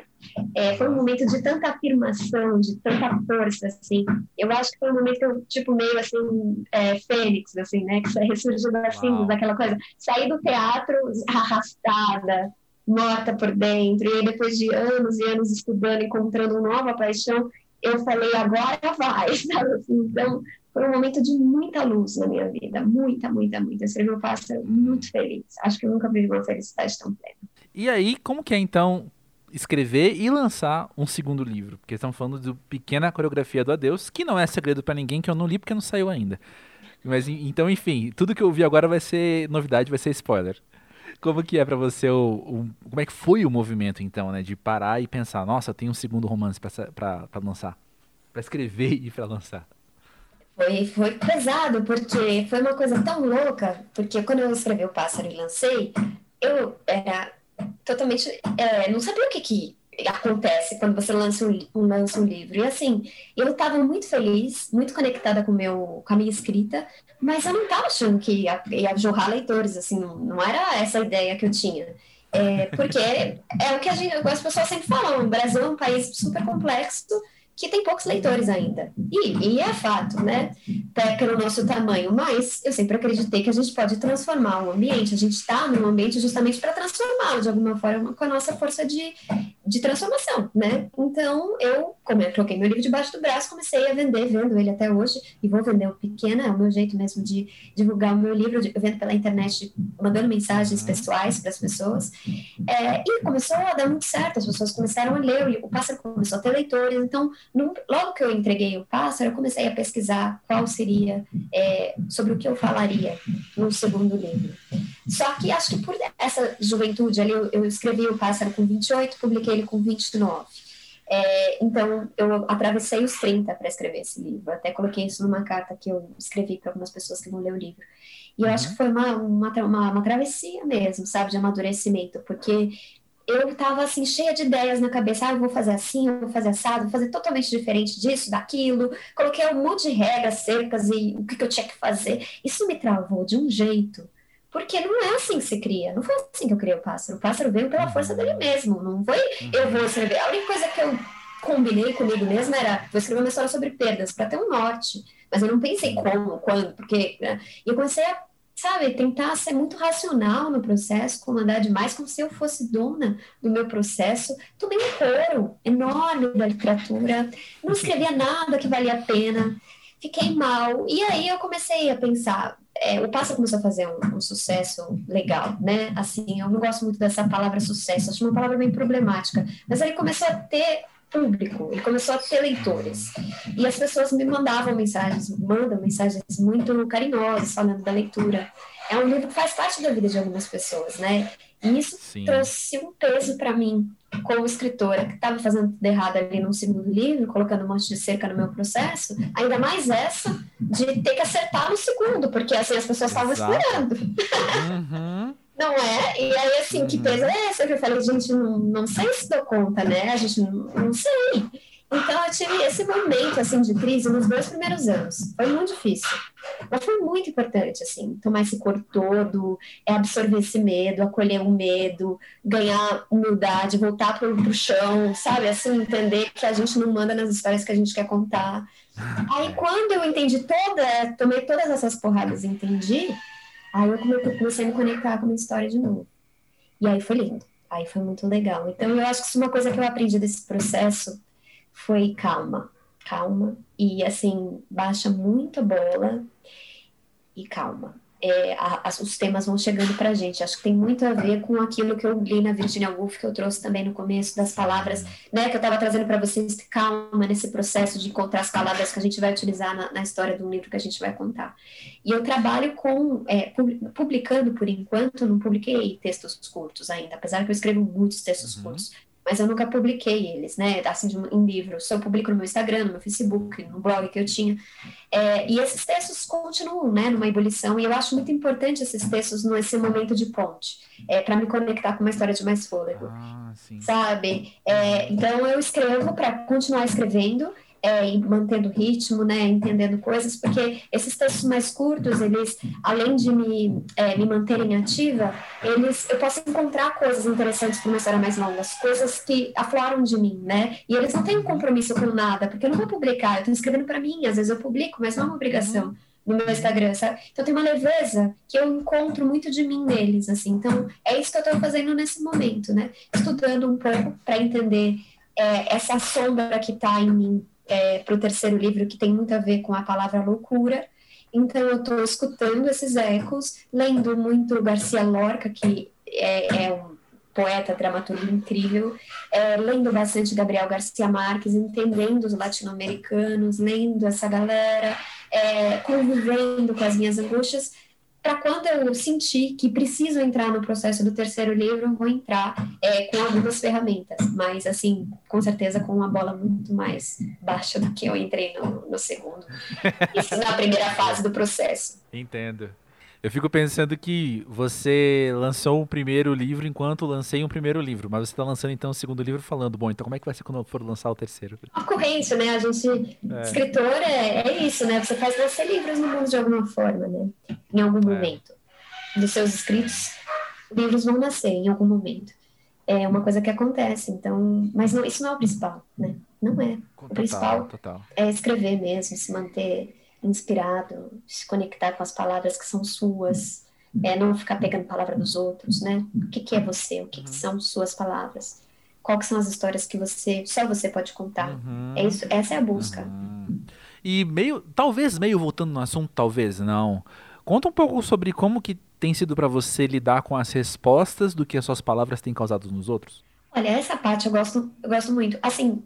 É, foi um momento de tanta afirmação, de tanta força, assim. Eu acho que foi um momento tipo, meio assim, é, fênix, assim, né? Que ressurgiu das cinzas, daquela coisa. Saí do teatro arrastada, morta por dentro, e aí depois de anos e anos estudando, encontrando uma nova paixão, eu falei, agora vai, [laughs] sabe? Assim, então, foi um momento de muita luz na minha vida, muita, muita, muita. Eu escrevi um pássaro muito feliz. Acho que eu nunca vivi uma felicidade tão plena. E aí, como que é então escrever e lançar um segundo livro? Porque estamos falando do Pequena Coreografia do Adeus, que não é segredo para ninguém, que eu não li porque não saiu ainda. Mas então, enfim, tudo que eu vi agora vai ser novidade, vai ser spoiler. Como que é para você o, o, como é que foi o movimento então, né, de parar e pensar, nossa, tem um segundo romance para lançar, para escrever e para lançar? Foi, foi pesado, porque foi uma coisa tão louca, porque quando eu escrevi O Pássaro e lancei, eu era totalmente. É, não sabia o que, que acontece quando você lança um, lança um livro. E assim, eu estava muito feliz, muito conectada com, meu, com a minha escrita, mas eu não estava achando que ia, ia jorrar leitores, assim, não, não era essa a ideia que eu tinha. É, porque é, é o que a gente, as pessoas sempre falam, o Brasil é um país super complexo que tem poucos leitores ainda. E, e é fato, né? Até pelo nosso tamanho. Mas eu sempre acreditei que a gente pode transformar o ambiente. A gente está num ambiente justamente para transformá-lo de alguma forma com a nossa força de, de transformação, né? Então, eu, como eu troquei meu livro debaixo do braço, comecei a vender, vendo ele até hoje, e vou vender o pequeno, é o meu jeito mesmo de divulgar o meu livro, eu vendo pela internet, mandando mensagens pessoais para as pessoas. É, e começou a dar muito certo, as pessoas começaram a ler, o pássaro começou a ter leitores, então logo que eu entreguei o pássaro, eu comecei a pesquisar qual seria, é, sobre o que eu falaria no segundo livro. Só que acho que por essa juventude ali, eu, eu escrevi o pássaro com 28, publiquei ele com 29. É, então, eu atravessei os 30 para escrever esse livro. Até coloquei isso numa carta que eu escrevi para algumas pessoas que vão ler o livro. E eu uhum. acho que foi uma, uma, uma, uma, travessia mesmo, sabe, de amadurecimento, porque eu estava assim cheia de ideias na cabeça, ah, eu vou fazer assim, eu vou fazer assado, vou fazer totalmente diferente disso, daquilo. Coloquei um monte de regras, cercas e o que, que eu tinha que fazer. Isso me travou de um jeito, porque não é assim que se cria. Não foi assim que eu criei o pássaro. O pássaro veio pela força dele mesmo. Não foi eu vou escrever. A única coisa que eu combinei comigo mesmo era vou escrever uma história sobre perdas para ter um norte. Mas eu não pensei como, quando, porque. Né? E eu comecei a sabe, tentar ser muito racional no processo, comandar demais, como se eu fosse dona do meu processo. Tomei um coro enorme da literatura, não escrevia nada que valia a pena, fiquei mal. E aí eu comecei a pensar, é, o Pássaro começou a fazer um, um, sucesso legal, né? Assim, eu não gosto muito dessa palavra sucesso, acho uma palavra bem problemática, mas ele começou a ter público, ele começou a ter leitores. E as pessoas me mandavam mensagens, mandam mensagens muito carinhosas falando da leitura. É um livro que faz parte da vida de algumas pessoas, né? E isso Sim. trouxe um peso para mim, como escritora, que estava fazendo tudo errado ali no segundo livro, colocando um monte de cerca no meu processo, ainda mais essa de ter que acertar no segundo, porque assim as pessoas estavam esperando. Uhum. Não é? E aí, assim, que peso é esse? Que eu falei, gente, não, não sei se dou conta, né? A gente não, não sei. Então, eu tive esse momento, assim, de crise nos dois primeiros anos. Foi muito difícil. Mas foi muito importante, assim, tomar esse corpo todo, é absorver esse medo, acolher o medo, ganhar humildade, voltar pro, pro chão, sabe? Assim, entender que a gente não manda nas histórias que a gente quer contar. Aí, quando eu entendi toda, tomei todas essas porradas e entendi, Aí eu comecei a me conectar com a minha história de novo. E aí foi lindo. Aí foi muito legal. Então eu acho que é uma coisa que eu aprendi desse processo foi calma. Calma. E assim, baixa muito a bola e calma é, a, os temas vão chegando para a gente. Acho que tem muito a ver com aquilo que eu li na Virginia Woolf, que eu trouxe também no começo, das palavras, né, que eu estava trazendo para vocês, calma nesse processo de encontrar as palavras que a gente vai utilizar na, na história do livro que a gente vai contar. E eu trabalho com, é, publicando por enquanto, não publiquei textos curtos ainda, apesar que eu escrevo muitos textos uhum. curtos mas eu nunca publiquei eles, né? Assim, em livro. Só publico no meu Instagram, no meu Facebook, no blog que eu tinha. É, e esses textos continuam, né, numa ebulição, e eu acho muito importante esses textos nesse momento de ponte, é, para me conectar com uma história de mais fôlego. Ah, sabe? É, então eu escrevo para continuar escrevendo é, mantendo ritmo, né, entendendo coisas, porque esses textos mais curtos, eles, além de me, é, me manterem ativa, eles, eu posso encontrar coisas interessantes para uma história mais longa, coisas que afloram de mim, né, e eles não têm compromisso com nada, porque eu não vou publicar, eu estou escrevendo para mim, às vezes eu publico, mas não é uma obrigação no meu Instagram, sabe? Então tem uma leveza que eu encontro muito de mim neles, assim. Então é isso que eu estou fazendo nesse momento, né? Estudando um pouco para entender é, essa sombra que está em mim é, para o terceiro livro, que tem muito a ver com a palavra loucura. Então, eu estou escutando esses ecos, lendo muito Garcia Lorca, que é, é um poeta, dramaturgo incrível, é, lendo bastante Gabriel Garcia Marques, entendendo os latino-americanos, lendo essa galera, é, convivendo com as minhas angústias, para quando eu sentir que preciso entrar no processo do terceiro livro, vou entrar é, com algumas ferramentas, mas assim, com certeza com uma bola muito mais baixa do que eu entrei no, no segundo. [laughs] Isso na primeira fase do processo. Entendo. Eu fico pensando que você lançou o primeiro livro enquanto lancei um primeiro livro, mas você está lançando então o segundo livro falando, bom, então como é que vai ser quando for lançar o terceiro? A corrente, né? A gente, é. escritor é, é isso, né? Você faz lançar livros no mundo de alguma forma, né? Em algum é. momento. Dos seus escritos, livros vão nascer em algum momento. É uma coisa que acontece, então, mas não, isso não é o principal, né? Não é. Total, o principal total. é escrever mesmo, se manter inspirado, se conectar com as palavras que são suas, é, não ficar pegando palavra dos outros, né? O que, que é você? O que, que, uhum. são suas palavras? Quais são as histórias que você só você pode contar? Uhum. É isso, essa é a busca. Uhum. E meio, talvez meio voltando no assunto, talvez não. Conta um pouco sobre como que tem sido para você lidar com as respostas do que as suas palavras têm causado nos outros. Olha, essa parte eu gosto, eu gosto muito. Assim,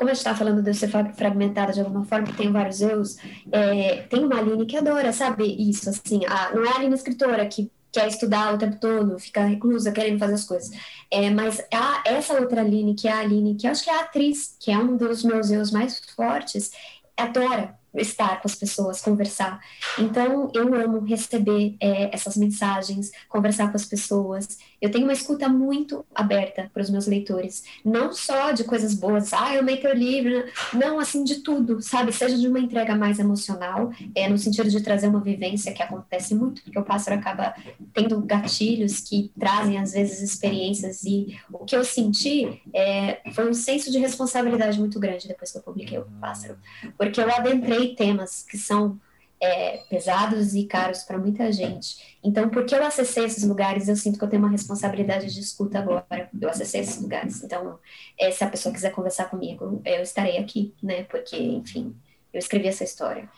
como a gente está falando de ser fragmentada de alguma forma, que tem vários erros, é, tem uma Aline que adora, sabe, isso, assim, a, não é a Aline escritora que quer estudar o tempo todo, fica reclusa, querendo fazer as coisas. É, mas a, essa outra Aline, que é a Aline, que acho que é a atriz, que é um dos meus erros mais fortes, adora estar com as pessoas, conversar. Então, eu amo receber é, essas mensagens, conversar com as pessoas. Eu tenho uma escuta muito aberta para os meus leitores, não só de coisas boas, ah, eu amei teu livro, não, assim, de tudo, sabe? Seja de uma entrega mais emocional, é, no sentido de trazer uma vivência que acontece muito, porque o pássaro acaba tendo gatilhos que trazem, às vezes, experiências, e o que eu senti é, foi um senso de responsabilidade muito grande depois que eu publiquei o pássaro, porque eu adentrei temas que são é, pesados e caros para muita gente. Então, porque eu acessei esses lugares, eu sinto que eu tenho uma responsabilidade de escuta agora. Eu acessei esses lugares. Então, é, se a pessoa quiser conversar comigo, eu estarei aqui, né? Porque, enfim, eu escrevi essa história.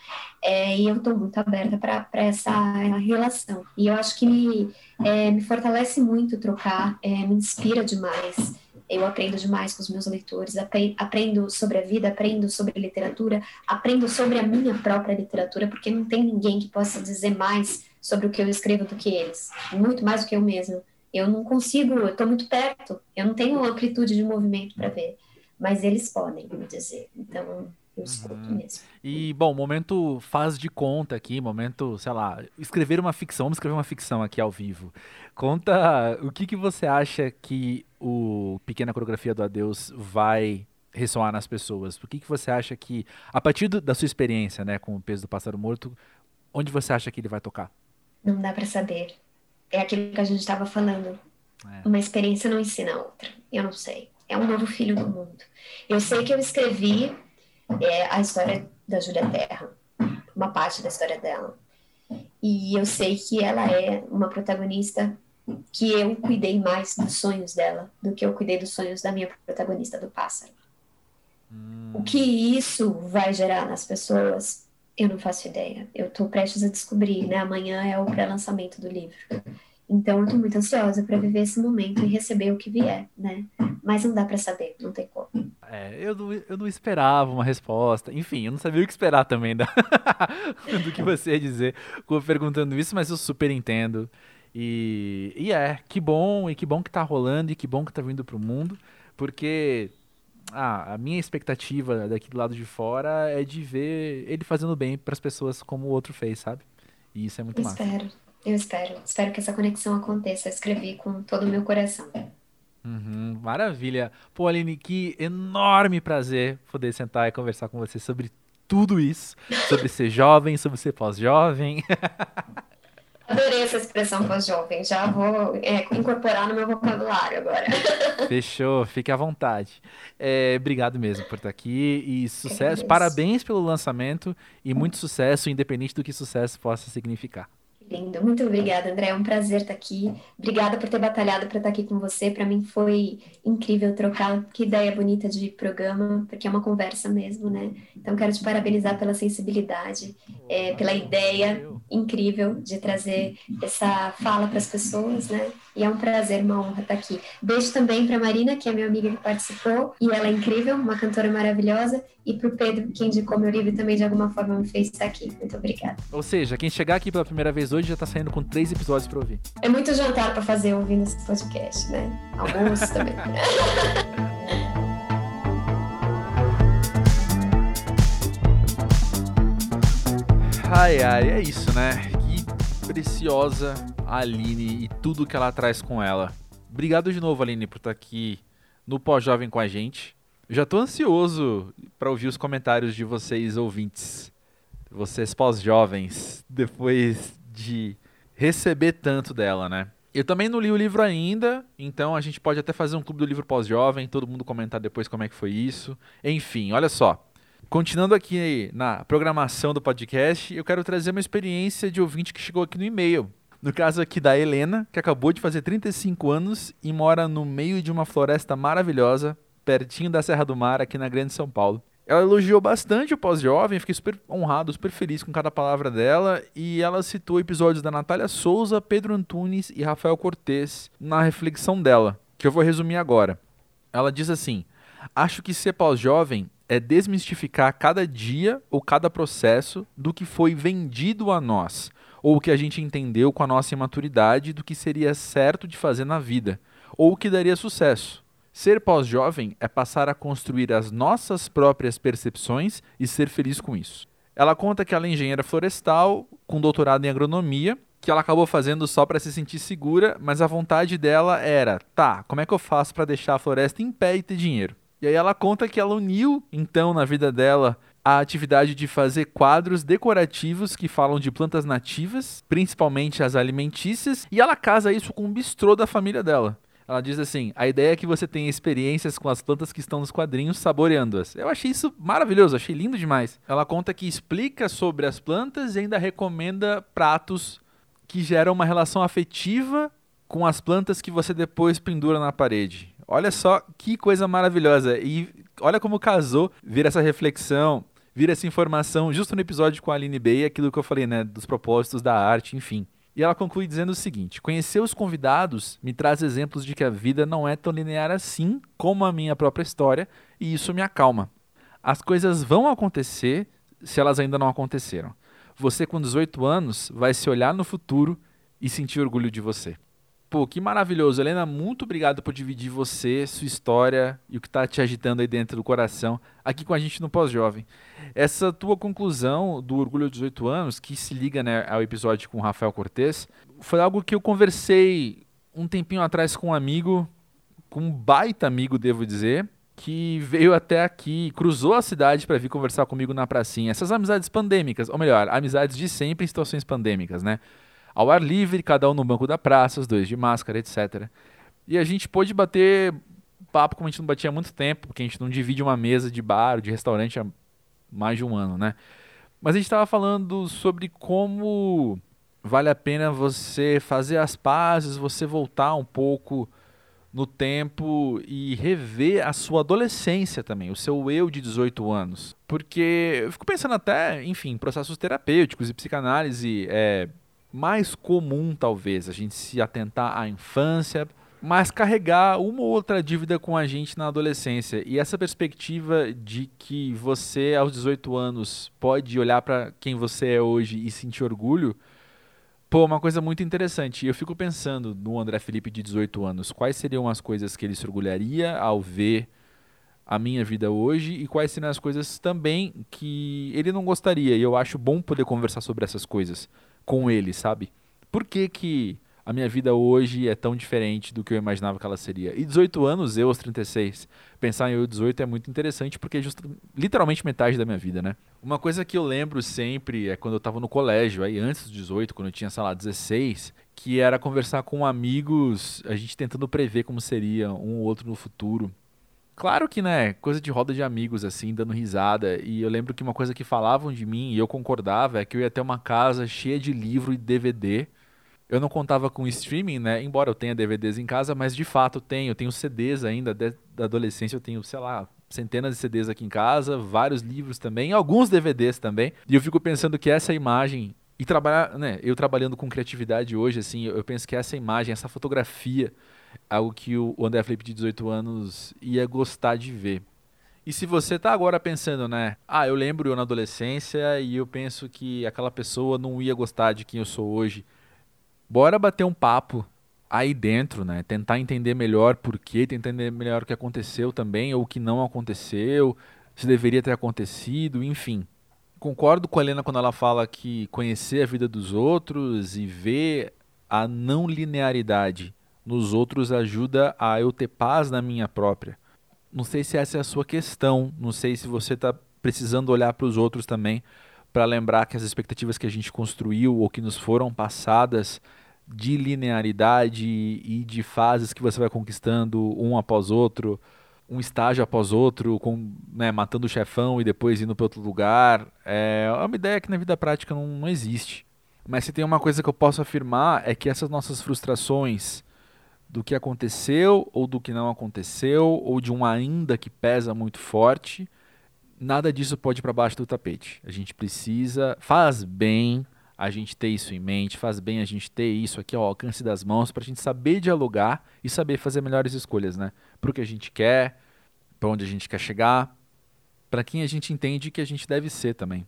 É, e eu estou muito aberta para essa relação. E eu acho que me, é, me fortalece muito trocar, é, me inspira demais eu aprendo demais com os meus leitores, aprendo sobre a vida, aprendo sobre literatura, aprendo sobre a minha própria literatura, porque não tem ninguém que possa dizer mais sobre o que eu escrevo do que eles, muito mais do que eu mesma. Eu não consigo, eu estou muito perto, eu não tenho amplitude de movimento para ver, mas eles podem me dizer. Então, eu escuto uhum. mesmo. E, bom, momento faz de conta aqui, momento, sei lá, escrever uma ficção, vamos escrever uma ficção aqui ao vivo. Conta o que, que você acha que o Pequena Coreografia do Adeus vai ressoar nas pessoas? O que, que você acha que, a partir do, da sua experiência né, com o peso do pássaro morto, onde você acha que ele vai tocar? Não dá para saber. É aquilo que a gente estava falando. É. Uma experiência não ensina a outra. Eu não sei. É um novo filho do mundo. Eu sei que eu escrevi é a história da Júlia Terra, uma parte da história dela. E eu sei que ela é uma protagonista que eu cuidei mais dos sonhos dela do que eu cuidei dos sonhos da minha protagonista, do pássaro. Hum. O que isso vai gerar nas pessoas, eu não faço ideia. Eu estou prestes a descobrir, né? Amanhã é o pré-lançamento do livro. Então, eu tô muito ansiosa para viver esse momento e receber o que vier, né? Mas não dá para saber, não tem como. É, eu não, eu não esperava uma resposta. Enfim, eu não sabia o que esperar também da... [laughs] do que você ia dizer perguntando isso, mas eu super entendo. E, e é, que bom, e que bom que tá rolando, e que bom que tá vindo pro mundo Porque ah, a minha expectativa daqui do lado de fora é de ver ele fazendo bem para as pessoas como o outro fez, sabe? E isso é muito Eu massa. espero, eu espero. Espero que essa conexão aconteça. Eu escrevi com todo o meu coração. Uhum, maravilha. Pô, Aline, que enorme prazer poder sentar e conversar com você sobre tudo isso. Sobre ser jovem, sobre ser pós-jovem. [laughs] Adorei essa expressão pós-jovem. Já vou, é, incorporar no meu vocabulário agora. [laughs] Fechou, fique à vontade. É, obrigado mesmo por estar aqui e sucesso. Parabéns pelo lançamento e muito sucesso, independente do que sucesso possa significar. Lindo, muito obrigada, André. É um prazer estar aqui. Obrigada por ter batalhado para estar aqui com você. Para mim foi incrível trocar. Que ideia bonita de programa, porque é uma conversa mesmo, né? Então quero te parabenizar pela sensibilidade, é, pela ideia incrível de trazer essa fala para as pessoas, né? E é um prazer, uma honra estar aqui. Beijo também para Marina, que é minha amiga que participou, e ela é incrível, uma cantora maravilhosa, e para o Pedro, que indicou meu livro e também de alguma forma me fez estar aqui. Muito obrigada. Ou seja, quem chegar aqui pela primeira vez hoje já tá saindo com três episódios pra ouvir. É muito jantar para fazer ouvindo esse podcast, né? Almoço também. [laughs] Ai, ai, é isso, né? Preciosa Aline e tudo que ela traz com ela. Obrigado de novo, Aline, por estar aqui no Pós-Jovem com a gente. Eu já tô ansioso para ouvir os comentários de vocês, ouvintes. Vocês pós-jovens, depois de receber tanto dela, né? Eu também não li o livro ainda, então a gente pode até fazer um clube do livro pós-jovem, todo mundo comentar depois como é que foi isso. Enfim, olha só. Continuando aqui na programação do podcast, eu quero trazer uma experiência de ouvinte que chegou aqui no e-mail. No caso aqui da Helena, que acabou de fazer 35 anos e mora no meio de uma floresta maravilhosa, pertinho da Serra do Mar, aqui na Grande São Paulo. Ela elogiou bastante o pós-jovem, fiquei super honrado, super feliz com cada palavra dela, e ela citou episódios da Natália Souza, Pedro Antunes e Rafael Cortez na reflexão dela, que eu vou resumir agora. Ela diz assim: Acho que ser pós-jovem é desmistificar cada dia ou cada processo do que foi vendido a nós, ou o que a gente entendeu com a nossa imaturidade do que seria certo de fazer na vida, ou o que daria sucesso. Ser pós-jovem é passar a construir as nossas próprias percepções e ser feliz com isso. Ela conta que ela é engenheira florestal, com doutorado em agronomia, que ela acabou fazendo só para se sentir segura, mas a vontade dela era: tá, como é que eu faço para deixar a floresta em pé e ter dinheiro? E aí ela conta que ela uniu, então, na vida dela, a atividade de fazer quadros decorativos que falam de plantas nativas, principalmente as alimentícias, e ela casa isso com o bistrô da família dela. Ela diz assim: a ideia é que você tenha experiências com as plantas que estão nos quadrinhos, saboreando-as. Eu achei isso maravilhoso, achei lindo demais. Ela conta que explica sobre as plantas e ainda recomenda pratos que geram uma relação afetiva com as plantas que você depois pendura na parede. Olha só que coisa maravilhosa. E olha como casou vir essa reflexão, vir essa informação justo no episódio com a Aline Bey, aquilo que eu falei, né, dos propósitos da arte, enfim. E ela conclui dizendo o seguinte: Conhecer os convidados me traz exemplos de que a vida não é tão linear assim como a minha própria história, e isso me acalma. As coisas vão acontecer se elas ainda não aconteceram. Você, com 18 anos, vai se olhar no futuro e sentir orgulho de você. Pô, que maravilhoso. Helena, muito obrigado por dividir você, sua história e o que está te agitando aí dentro do coração aqui com a gente no Pós-Jovem. Essa tua conclusão do Orgulho de 18 anos, que se liga né, ao episódio com o Rafael Cortez, foi algo que eu conversei um tempinho atrás com um amigo, com um baita amigo, devo dizer, que veio até aqui, cruzou a cidade para vir conversar comigo na pracinha. Essas amizades pandêmicas, ou melhor, amizades de sempre em situações pandêmicas, né? Ao ar livre, cada um no banco da praça, os dois de máscara, etc. E a gente pôde bater papo como a gente não batia há muito tempo, porque a gente não divide uma mesa de bar de restaurante há mais de um ano, né? Mas a gente estava falando sobre como vale a pena você fazer as pazes, você voltar um pouco no tempo e rever a sua adolescência também, o seu eu de 18 anos. Porque eu fico pensando até, enfim, processos terapêuticos e psicanálise é mais comum, talvez, a gente se atentar à infância, mas carregar uma ou outra dívida com a gente na adolescência. E essa perspectiva de que você, aos 18 anos, pode olhar para quem você é hoje e sentir orgulho, Pô, uma coisa muito interessante. Eu fico pensando no André Felipe de 18 anos. Quais seriam as coisas que ele se orgulharia ao ver a minha vida hoje e quais seriam as coisas também que ele não gostaria. E eu acho bom poder conversar sobre essas coisas com ele, sabe? Por que, que a minha vida hoje é tão diferente do que eu imaginava que ela seria? E 18 anos, eu aos 36. Pensar em eu 18 é muito interessante porque é just, literalmente metade da minha vida, né? Uma coisa que eu lembro sempre é quando eu tava no colégio, aí antes dos 18, quando eu tinha, sei lá, 16, que era conversar com amigos, a gente tentando prever como seria um ou outro no futuro. Claro que, né, coisa de roda de amigos, assim, dando risada. E eu lembro que uma coisa que falavam de mim e eu concordava é que eu ia ter uma casa cheia de livro e DVD. Eu não contava com streaming, né? Embora eu tenha DVDs em casa, mas de fato tenho. Eu tenho CDs ainda da adolescência, eu tenho, sei lá, centenas de CDs aqui em casa, vários livros também, alguns DVDs também. E eu fico pensando que essa imagem e trabalhar, né, eu trabalhando com criatividade hoje assim, eu penso que essa imagem, essa fotografia algo que o André Felipe de 18 anos ia gostar de ver. E se você tá agora pensando, né? Ah, eu lembro eu na adolescência e eu penso que aquela pessoa não ia gostar de quem eu sou hoje. Bora bater um papo aí dentro, né? Tentar entender melhor por quê, tentar entender melhor o que aconteceu também ou o que não aconteceu, se deveria ter acontecido, enfim. Concordo com a Helena quando ela fala que conhecer a vida dos outros e ver a não linearidade nos outros ajuda a eu ter paz na minha própria. Não sei se essa é a sua questão, não sei se você está precisando olhar para os outros também para lembrar que as expectativas que a gente construiu ou que nos foram passadas de linearidade e de fases que você vai conquistando um após outro, um estágio após outro, com, né, matando o chefão e depois indo para outro lugar, é uma ideia que na vida prática não, não existe. Mas se tem uma coisa que eu posso afirmar é que essas nossas frustrações, do que aconteceu ou do que não aconteceu, ou de um ainda que pesa muito forte, nada disso pode ir para baixo do tapete. A gente precisa, faz bem a gente ter isso em mente, faz bem a gente ter isso aqui ao alcance das mãos para a gente saber dialogar e saber fazer melhores escolhas, né? Para o que a gente quer, para onde a gente quer chegar, para quem a gente entende que a gente deve ser também.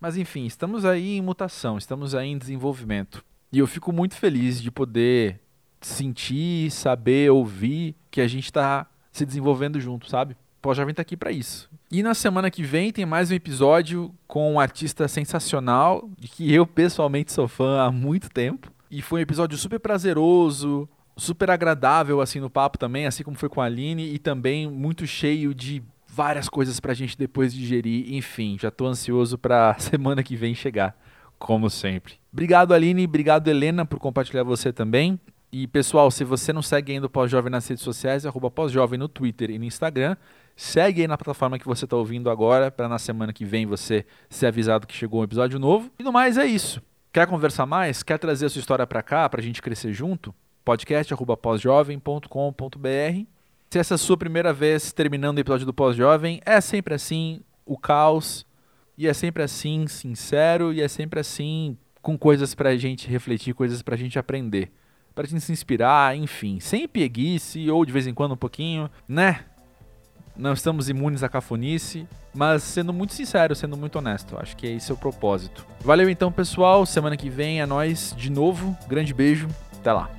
Mas enfim, estamos aí em mutação, estamos aí em desenvolvimento. E eu fico muito feliz de poder sentir, saber, ouvir que a gente está se desenvolvendo junto, sabe? Pós-Jovem tá aqui para isso. E na semana que vem tem mais um episódio com um artista sensacional, de que eu pessoalmente sou fã há muito tempo. E foi um episódio super prazeroso, super agradável assim no papo também, assim como foi com a Aline, e também muito cheio de várias coisas pra gente depois digerir. Enfim, já tô ansioso pra [laughs] semana que vem chegar, como sempre. Obrigado, Aline, obrigado, Helena, por compartilhar você também. E pessoal, se você não segue ainda o Pós-Jovem nas redes sociais, arroba Pós-Jovem no Twitter e no Instagram. Segue aí na plataforma que você está ouvindo agora, para na semana que vem você ser avisado que chegou um episódio novo. E no mais é isso. Quer conversar mais? Quer trazer a sua história para cá, para a gente crescer junto? Podcast arroba pós-jovem.com.br. Se essa é a sua primeira vez terminando o episódio do Pós-Jovem, é sempre assim, o caos, e é sempre assim, sincero, e é sempre assim, com coisas para a gente refletir, coisas para a gente aprender para gente se inspirar, enfim, sem pieguice ou de vez em quando um pouquinho, né? Não estamos imunes à cafonice, mas sendo muito sincero, sendo muito honesto, acho que esse é o propósito. Valeu então, pessoal. Semana que vem é nós de novo. Grande beijo. Até lá.